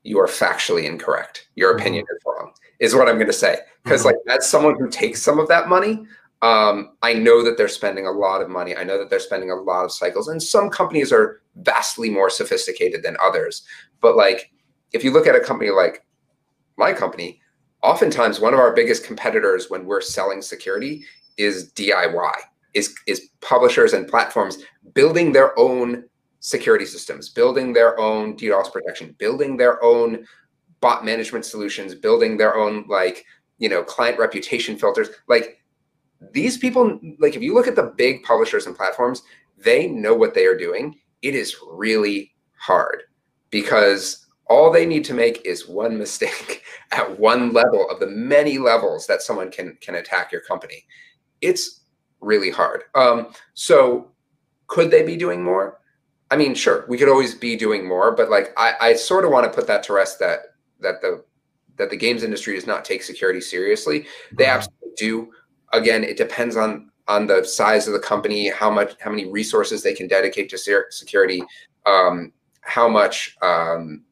you are factually incorrect. Your mm-hmm. opinion is wrong is what I'm going to say. Because mm-hmm. like as someone who takes some of that money, um, I know that they're spending a lot of money. I know that they're spending a lot of cycles, and some companies are vastly more sophisticated than others. But like, if you look at a company like my company, oftentimes one of our biggest competitors when we're selling security is DIY, is is publishers and platforms building their own security systems, building their own DDoS protection, building their own bot management solutions, building their own like, you know, client reputation filters. Like these people, like if you look at the big publishers and platforms, they know what they are doing. It is really hard because all they need to make is one mistake [laughs] at one level of the many levels that someone can can attack your company. It's really hard. Um, so could they be doing more? I mean, sure, we could always be doing more, but like I, I sort of want to put that to rest that that the that the games industry does not take security seriously. They mm-hmm. absolutely do. Again, it depends on on the size of the company, how much, how many resources they can dedicate to security, um, how much, um,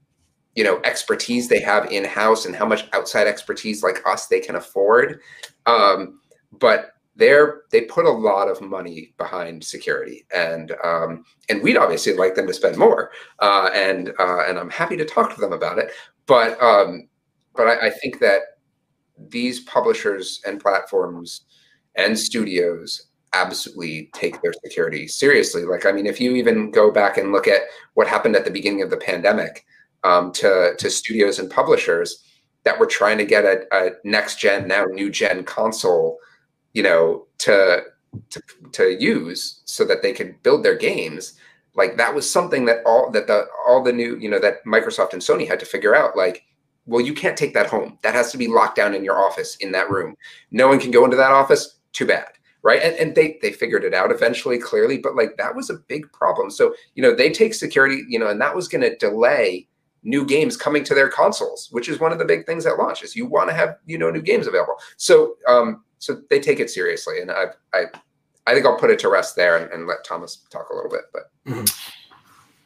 you know, expertise they have in house, and how much outside expertise like us they can afford. Um, but they're they put a lot of money behind security, and um, and we'd obviously like them to spend more, uh, and uh, and I'm happy to talk to them about it but um, but I, I think that these publishers and platforms and studios absolutely take their security seriously. Like, I mean, if you even go back and look at what happened at the beginning of the pandemic um, to to studios and publishers that were trying to get a, a next gen, now new gen console, you know, to to to use so that they could build their games. Like that was something that all that the all the new you know that microsoft and sony had to figure out like well you can't take that home. That has to be locked down in your office in that room. No one can go into that office. Too bad right? And, and they they figured it out eventually clearly but like that was a big problem. So you know they take security you know and that was going to delay new games coming to their consoles which is one of the big things at launch is you want to have you know new games available so um so they take it seriously, and I I I think I'll put it to rest there and, and let Tomas talk a little bit. But mm-hmm.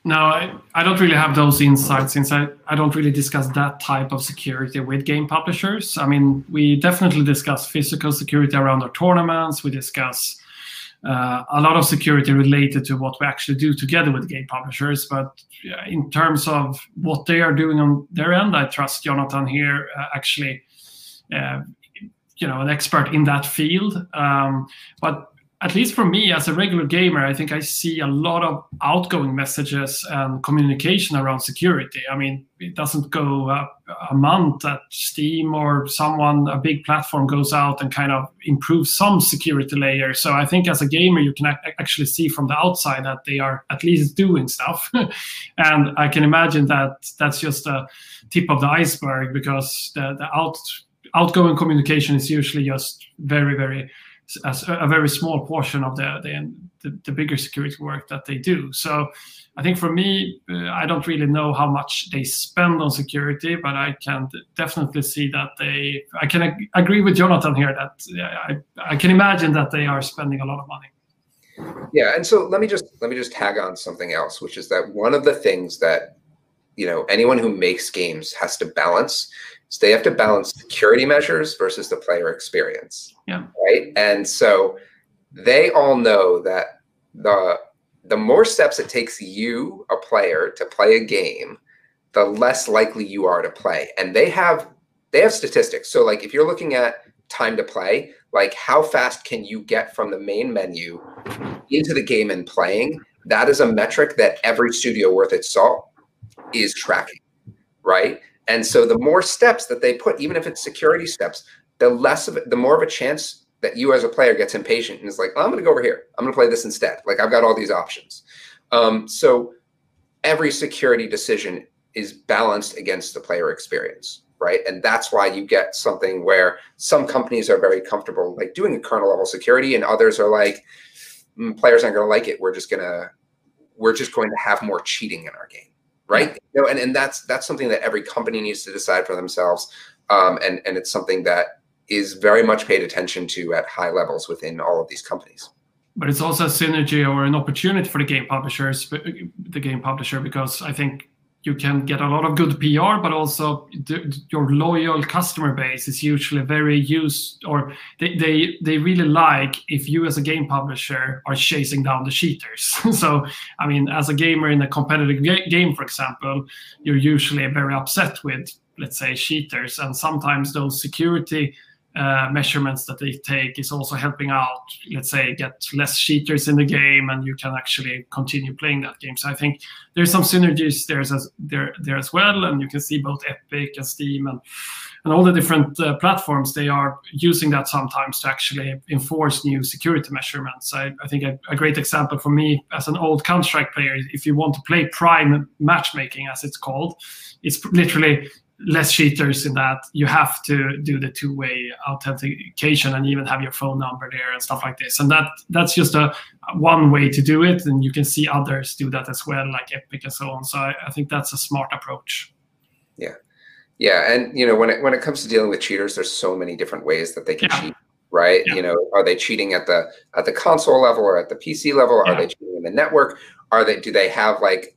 no, I, I don't really have those insights since I, I don't really discuss that type of security with game publishers. I mean, we definitely discuss physical security around our tournaments. We discuss uh, a lot of security related to what we actually do together with game publishers. But in terms of what they are doing on their end, I trust Jonathan here uh, actually, uh, you know, an expert in that field. Um, but at least for me as a regular gamer, I think I see a lot of outgoing messages and communication around security. I mean, it doesn't go a, a month that Steam or someone, a big platform, goes out and kind of improves some security layer. So I think as a gamer, you can actually see from the outside that they are at least doing stuff. [laughs] and I can imagine that that's just a tip of the iceberg because the, the out, outgoing communication is usually just very, very as a very small portion of the, the, the bigger security work that they do. So I think for me, uh, I don't really know how much they spend on security, but I can definitely see that they. I can ag- agree with Jonathan here that I, I can imagine that they are spending a lot of money. Yeah, and so let me just let me just tag on something else, which is that one of the things that you know anyone who makes games has to balance so they have to balance security measures versus the player experience. Yeah. Right. And so they all know that the the more steps it takes you, a player, to play a game, the less likely you are to play. And they have they have statistics. So like if you're looking at time to play, like how fast can you get from the main menu into the game and playing? That is a metric that every studio worth its salt is tracking, right? And so the more steps that they put, even if it's security steps, the less of it, the more of a chance that you as a player gets impatient and is like, I'm going to go over here. I'm going to play this instead. Like I've got all these options. Um, so every security decision is balanced against the player experience, right? And that's why you get something where some companies are very comfortable like doing a kernel level security, and others are like, mm, players aren't going to like it. We're just gonna we're just going to have more cheating in our game right? You know, and, and that's that's something that every company needs to decide for themselves. Um, and, and it's something that is very much paid attention to at high levels within all of these companies. But it's also a synergy or an opportunity for the game publishers, the game publisher, because I think you can get a lot of good PR, but also the, your loyal customer base is usually very used, or they, they they really like if you as a game publisher are chasing down the cheaters. [laughs] so, I mean, as a gamer in a competitive ga- game, for example, you're usually very upset with, let's say, cheaters, and sometimes those security uh, measurements that they take is also helping out, let's say, get less cheaters in the game, and you can actually continue playing that game. So I think there's some synergies there as there there as well, and you can see both Epic and Steam and and all the different uh, platforms they are using that sometimes to actually enforce new security measurements. I, I think a, a, great example for me as an old Counter Strike player, if you want to play Prime matchmaking as it's called, it's literally less cheaters in that you have to do the two-way authentication and even have your phone number there and stuff like this. And that that's just a one way to do it. And you can see others do that as well like epic and so on. So i, I think that's a smart approach. Yeah. Yeah. And you know when it when it comes to dealing with cheaters there's so many different ways that they can yeah. cheat right? Yeah. you know are they cheating at the at the console level or at the pc level? Yeah. are they cheating in the network? Are they do they have like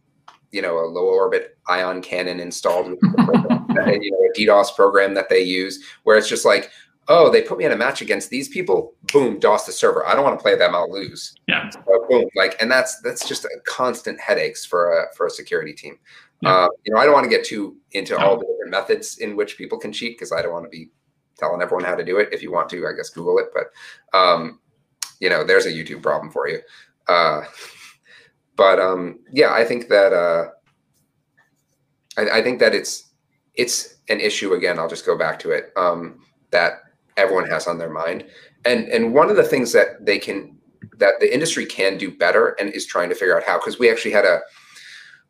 you know a low orbit ion cannon installed with [laughs] you know, a DDoS program that they use, where it's just like, oh, they put me in a match against these people. Boom, DOS the server. I don't want to play them. I'll lose. Yeah. So, boom, like, and that's that's just a constant headaches for a for a security team. Yeah. Uh, you know, I don't want to get too into all the different methods in which people can cheat because I don't want to be telling everyone how to do it. If you want to, I guess Google it. But um, you know, there's a YouTube problem for you. Uh, but um, yeah, I think that uh, I, I, think that it's it's an issue again. I'll just go back to it um, that everyone has on their mind, and and one of the things that they can that the industry can do better and is trying to figure out how because we actually had a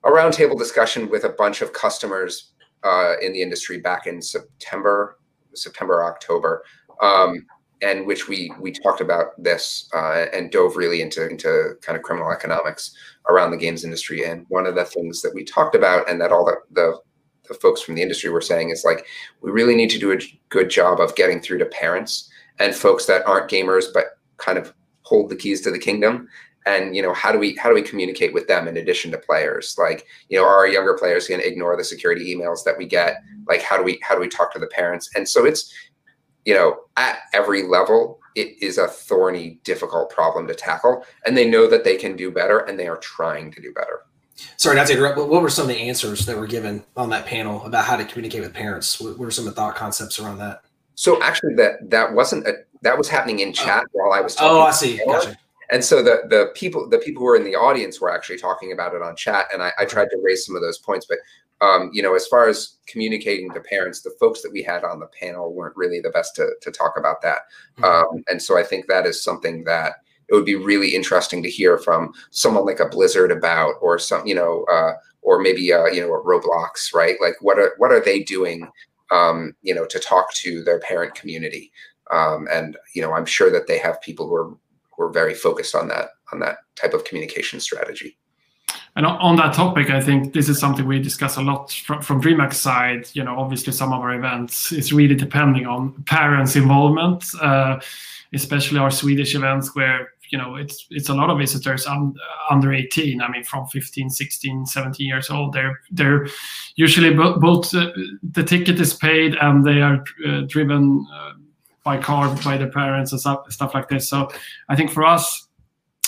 a roundtable discussion with a bunch of customers uh, in the industry back in September, September October, um, and which we we talked about this uh, and dove really into into kind of criminal economics around the games industry. And one of the things that we talked about, and that all the the, the folks from the industry were saying, is like we really need to do a good job of getting through to parents and folks that aren't gamers but kind of hold the keys to the kingdom. And you know how do we how do we communicate with them in addition to players? Like you know are our younger players going to ignore the security emails that we get? Like how do we how do we talk to the parents? And so it's you know at every level it is a thorny difficult problem to tackle and they know that they can do better and they are trying to do better. Sorry not to interrupt but what were some of the answers that were given on that panel about how to communicate with parents? What were some of the thought concepts around that? So actually that that wasn't a that was happening in chat oh. while i was talking oh i see. Gotcha. And so the the people the people who were in the audience were actually talking about it on chat and i, I tried to raise some of those points but um, you know as far as communicating to parents the folks that we had on the panel weren't really the best to, to talk about that mm-hmm. um, and so i think that is something that it would be really interesting to hear from someone like a blizzard about or some you know uh, or maybe uh, you know a roblox right like what are what are they doing um, you know to talk to their parent community um, and you know i'm sure that they have people who are who are very focused on that on that type of communication strategy. And on that topic, I think this is something we discuss a lot from, from side. You know, obviously some of our events is really depending on parents' involvement, uh, especially our Swedish events where you know it's it's a lot of visitors un, under 18 i mean from 15 16 17 years old they're they're usually bo- both uh, the ticket is paid and they are uh, driven uh, by car by their parents and stuff, stuff like this. So I think for us,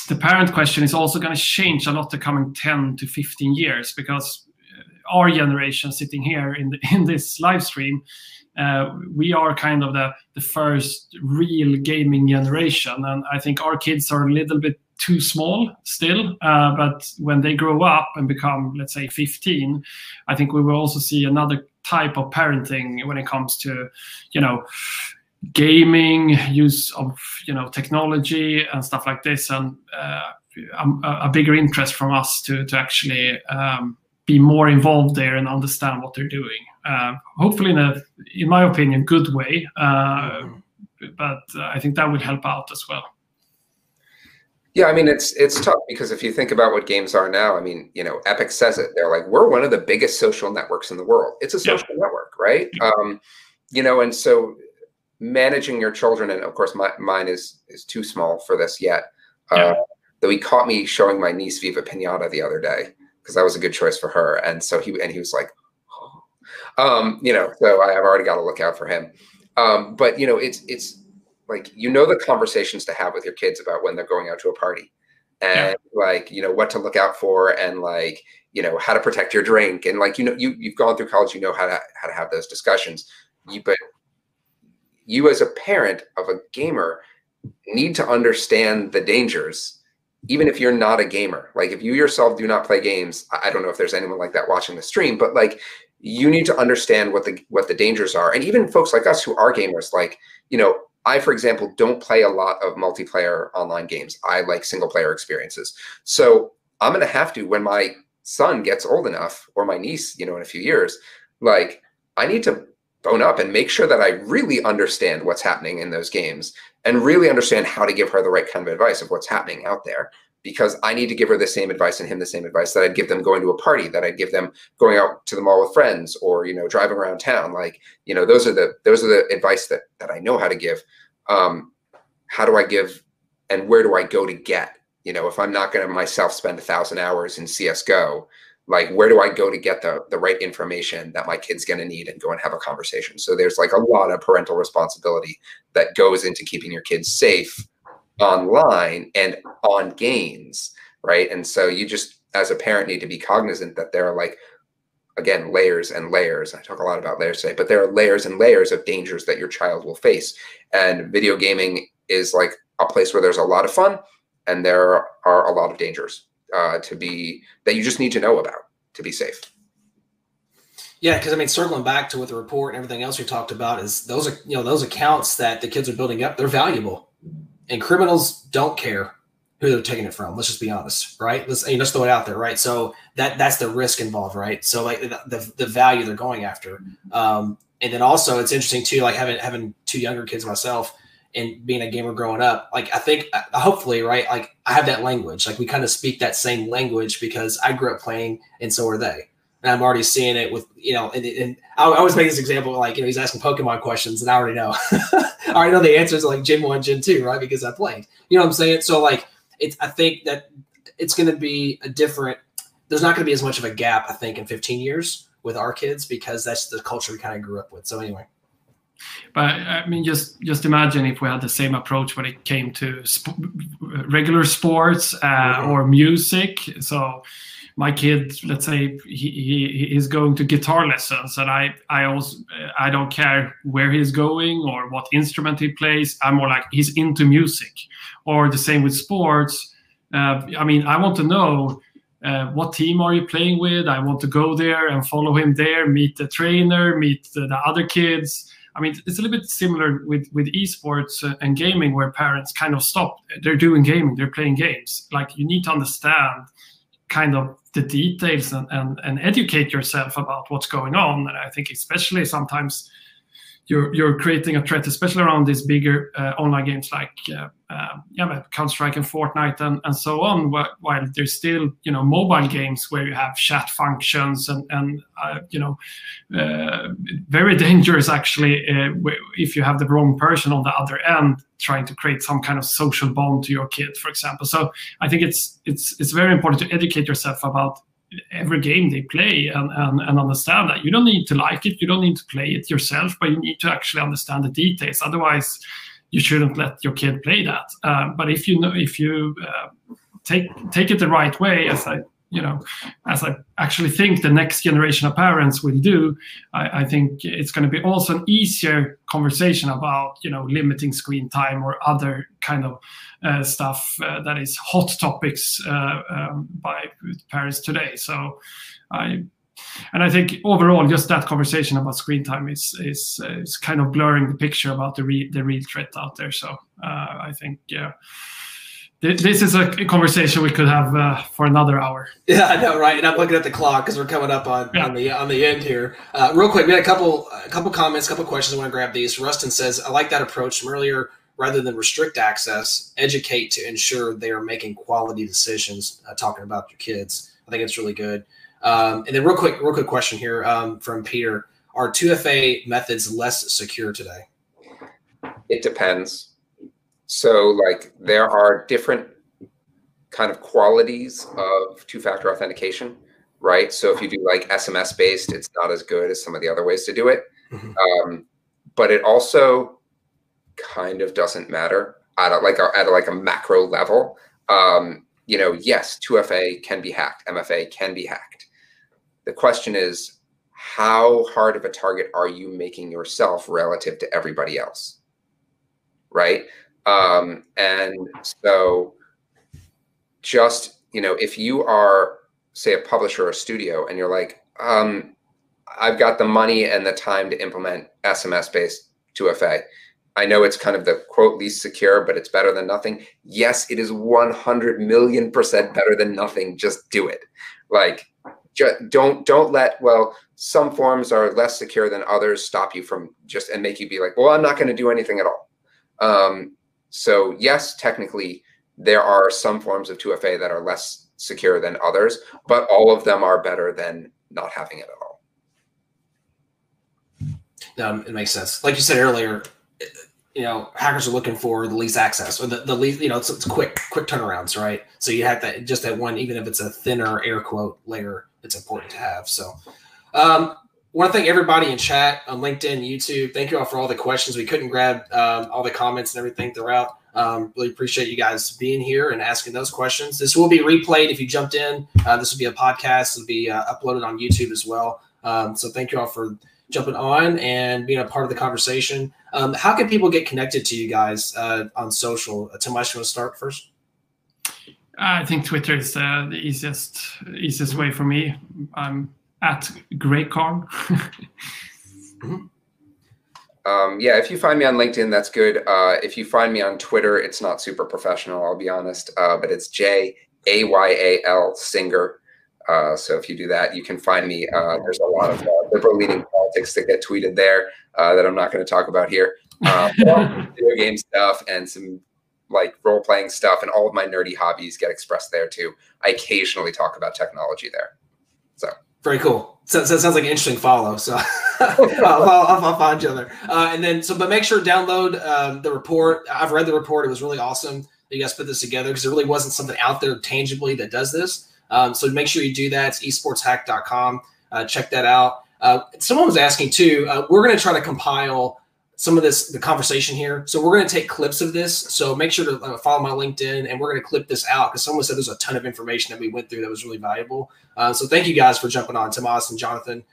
the parent question is also going to change a lot the coming 10 to 15 years because uh, our generation sitting here in the, [laughs] in this live stream, uh, we are kind of the, the first real gaming generation. And I think our kids are a little bit too small still. Uh, but when they grow up and become, let's say, 15, I think we will also see another type of parenting when it comes to, you know, gaming, use of you know technology and stuff like this, and uh, a, a, bigger interest from us to to actually um, be more involved there and understand what they're doing. Uh, hopefully, in a, in my opinion, good way. Uh, mm-hmm. But I think that will help out as well. Yeah, I mean it's it's tough because if you think about what games are now, I mean, you know, Epic says it. They're like, we're one of the biggest social networks in the world. It's a social yeah. network, right? Um, you know, and so managing your children, and of course, my, mine is is too small for this yet. Yeah. Uh, though he caught me showing my niece Viva Pinata the other day because that was a good choice for her, and so he and he was like, oh. um, you know, so I have already got to look out for him. Um, but you know, it's it's like you know the conversations to have with your kids about when they're going out to a party, and yeah. like you know what to look out for, and like you know how to protect your drink, and like you know you you've gone through college, you know how to how to have those discussions. You, but you as a parent of a gamer need to understand the dangers even if you're not a gamer. Like if you yourself do not play games i don't know if there's anyone like that watching the stream but like you need to understand what the what the dangers are. And even folks like us who are gamers like you know i for example don't play a lot of multiplayer online games. I like single player experiences. So i'm going to have to when my son gets old enough or my niece you know in a few years like i need to bone up and make sure that I really understand what's happening in those games and really understand how to give her the right kind of advice of what's happening out there because I need to give her the same advice and him the same advice that I'd give them going to a party, that I'd give them going out to the mall with friends or, you know, driving around town. Like, you know, those are the those are the advice that that I know how to give. Um, how do I give and where do I go to get? You know, if I'm not gonna myself spend a thousand hours in CSGO, like where do i go to get the, the right information that my kid's going to need and go and have a conversation? So there's like a lot of parental responsibility that goes into keeping your kids safe online and on games right? And so you just as a parent need to be cognizant that there are like again layers and layers. I talk a lot about layers today but there are layers and layers of dangers that your child will face. And video gaming is like a place where there's a lot of fun and there are a lot of dangers uh, to be that you just need to know about to be safe. Yeah, because I mean, circling back to what the report and everything else we talked about is those are you know those accounts that the kids are building up. They're valuable, and criminals don't care who they're taking it from. Let's just be honest, right? Let's you let's throw it out there, right? So that that's the risk involved, right? So like the the, the value they're going after, um, and then also it's interesting too, like having having two younger kids myself and being a gamer growing up, like I think uh, hopefully, right? Like I have that language. Like we kind of speak that same language because I grew up playing and so are they. and I'm already seeing it with you know, and, and I always make this example like you know he's asking Pokemon questions, and I already know, [laughs] I already know the answers like Gen one, Gen two, right? Because I played. You know what I'm saying? So like, it's I think that it's going to be a different. There's not going to be as much of a gap, I think, in 15 years with our kids because that's the culture we kind of grew up with. So anyway. But I mean, just just imagine if we had the same approach when it came to sp- regular sports uh, mm-hmm. or music. So my kid, let's say he, he he's going to guitar lessons, and I I also I don't care where he's going or what instrument he plays. I'm more like he's into music, or the same with sports. Uh, I mean, I want to know uh, what team are you playing with. I want to go there and follow him there, meet the trainer, meet the, the other kids. I mean, it's a little bit similar with with esports uh, and gaming, where parents kind of stop. They're doing gaming, they're playing games. Like you need to understand kind of the details and, and, and educate yourself about what's going on. And I think especially sometimes you're you're creating a threat, especially around these bigger uh, online games like uh, uh, yeah, Counter Strike and Fortnite and, and so on. While there's still you know mobile games where you have chat functions and and uh, you know uh, very [laughs] dangerous actually uh, if you have the wrong person on the other end trying to create some kind of social bond to your kid, for example. So I think it's it's it's very important to educate yourself about every game they play and, and, and understand that. You don't need to like it. You don't need to play it yourself but you need to actually understand the details. Otherwise you shouldn't let your kid play that. Uh, but if you know if you uh, take take it the right way as i you know, as I actually think the next generation of parents will do, I, I think it's going to be also an easier conversation about, you know, limiting screen time or other kind of uh, stuff uh, that is hot topics uh, um, by parents today. So I and I think overall, just that conversation about screen time is is is kind of blurring the picture about the real the real threat out there. So uh, I think yeah, this is a conversation we could have uh, for another hour. Yeah, I know, right? And I'm looking at the clock because we're coming up on, yeah. on the on the end here. Uh, real quick, we had a couple a couple comments, a couple questions. I want to grab these. Rustin says, "I like that approach from earlier. Rather than restrict access, educate to ensure they are making quality decisions." Uh, talking about your kids, I think it's really good. Um, and then, real quick, real quick question here um, from Peter: Are 2FA methods less secure today? It depends so like there are different kind of qualities of two-factor authentication, right? So if you do like SMS based, it's not as good as some of the other ways to do it. Mm-hmm. Um, but it also kind of doesn't matter at a, like a, at a, like a macro level. Um, you know, yes, 2FA can be hacked, MFA can be hacked. The question is, how hard of a target are you making yourself relative to everybody else? Right? Um, and so just, you know, if you are, say, a publisher or a studio and you're like, um, I've got the money and the time to implement SMS based 2FA. I know it's kind of the quote least secure, but it's better than nothing. Yes, it is 100 million percent better than nothing. Just do it. Like, just don't don't let well some forms are less secure than others stop you from just and make you be like well i'm not going to do anything at all um, so yes, technically there are some forms of 2FA that are less secure than others, but all of them are better than not having it at all. Um, it makes sense. Like you said earlier, you know, hackers are looking for the least access or the, the least, you know, it's, it's quick, quick turnarounds, right? So you have that, just that one, even if it's a thinner air quote layer, it's important to have. So, um, want to thank everybody in chat on LinkedIn, YouTube. Thank you all for all the questions. We couldn't grab um, all the comments and everything throughout. Um, really appreciate you guys being here and asking those questions. This will be replayed if you jumped in. Uh, this will be a podcast. It'll be uh, uploaded on YouTube as well. Um, so thank you all for jumping on and being a part of the conversation. Um, how can people get connected to you guys uh, on social? Uh, Tomas, you want to start first? I think Twitter is uh, the easiest easiest way for me. I'm at Greycorn. [laughs] um, yeah, if you find me on LinkedIn, that's good. Uh, if you find me on Twitter, it's not super professional, I'll be honest, uh, but it's J A Y A L Singer. Uh, so if you do that, you can find me. Uh, there's a lot of uh, liberal leaning politics that get tweeted there uh, that I'm not going to talk about here. [laughs] Um, video game stuff and some like role playing stuff, and all of my nerdy hobbies get expressed there too. I occasionally talk about technology there. So Very cool. So, so it sounds like an interesting follow. So [laughs] [laughs] I'll, I'll, I'll, find you other. Uh, and then, so, but make sure to download um, the report. I've read the report. It was really awesome that you guys put this together because there really wasn't something out there tangibly that does this. Um, so make sure you do that. It's esportshacked.com. Uh, check that out. Uh, someone was asking too. Uh, we're going to try to compile some of this the conversation here. So we're going to take clips of this. So make sure to uh, follow my LinkedIn, and we're going to clip this out because someone said there's a ton of information that we went through that was really valuable. Uh, so thank you guys for jumping on, Tomas and Jonathan.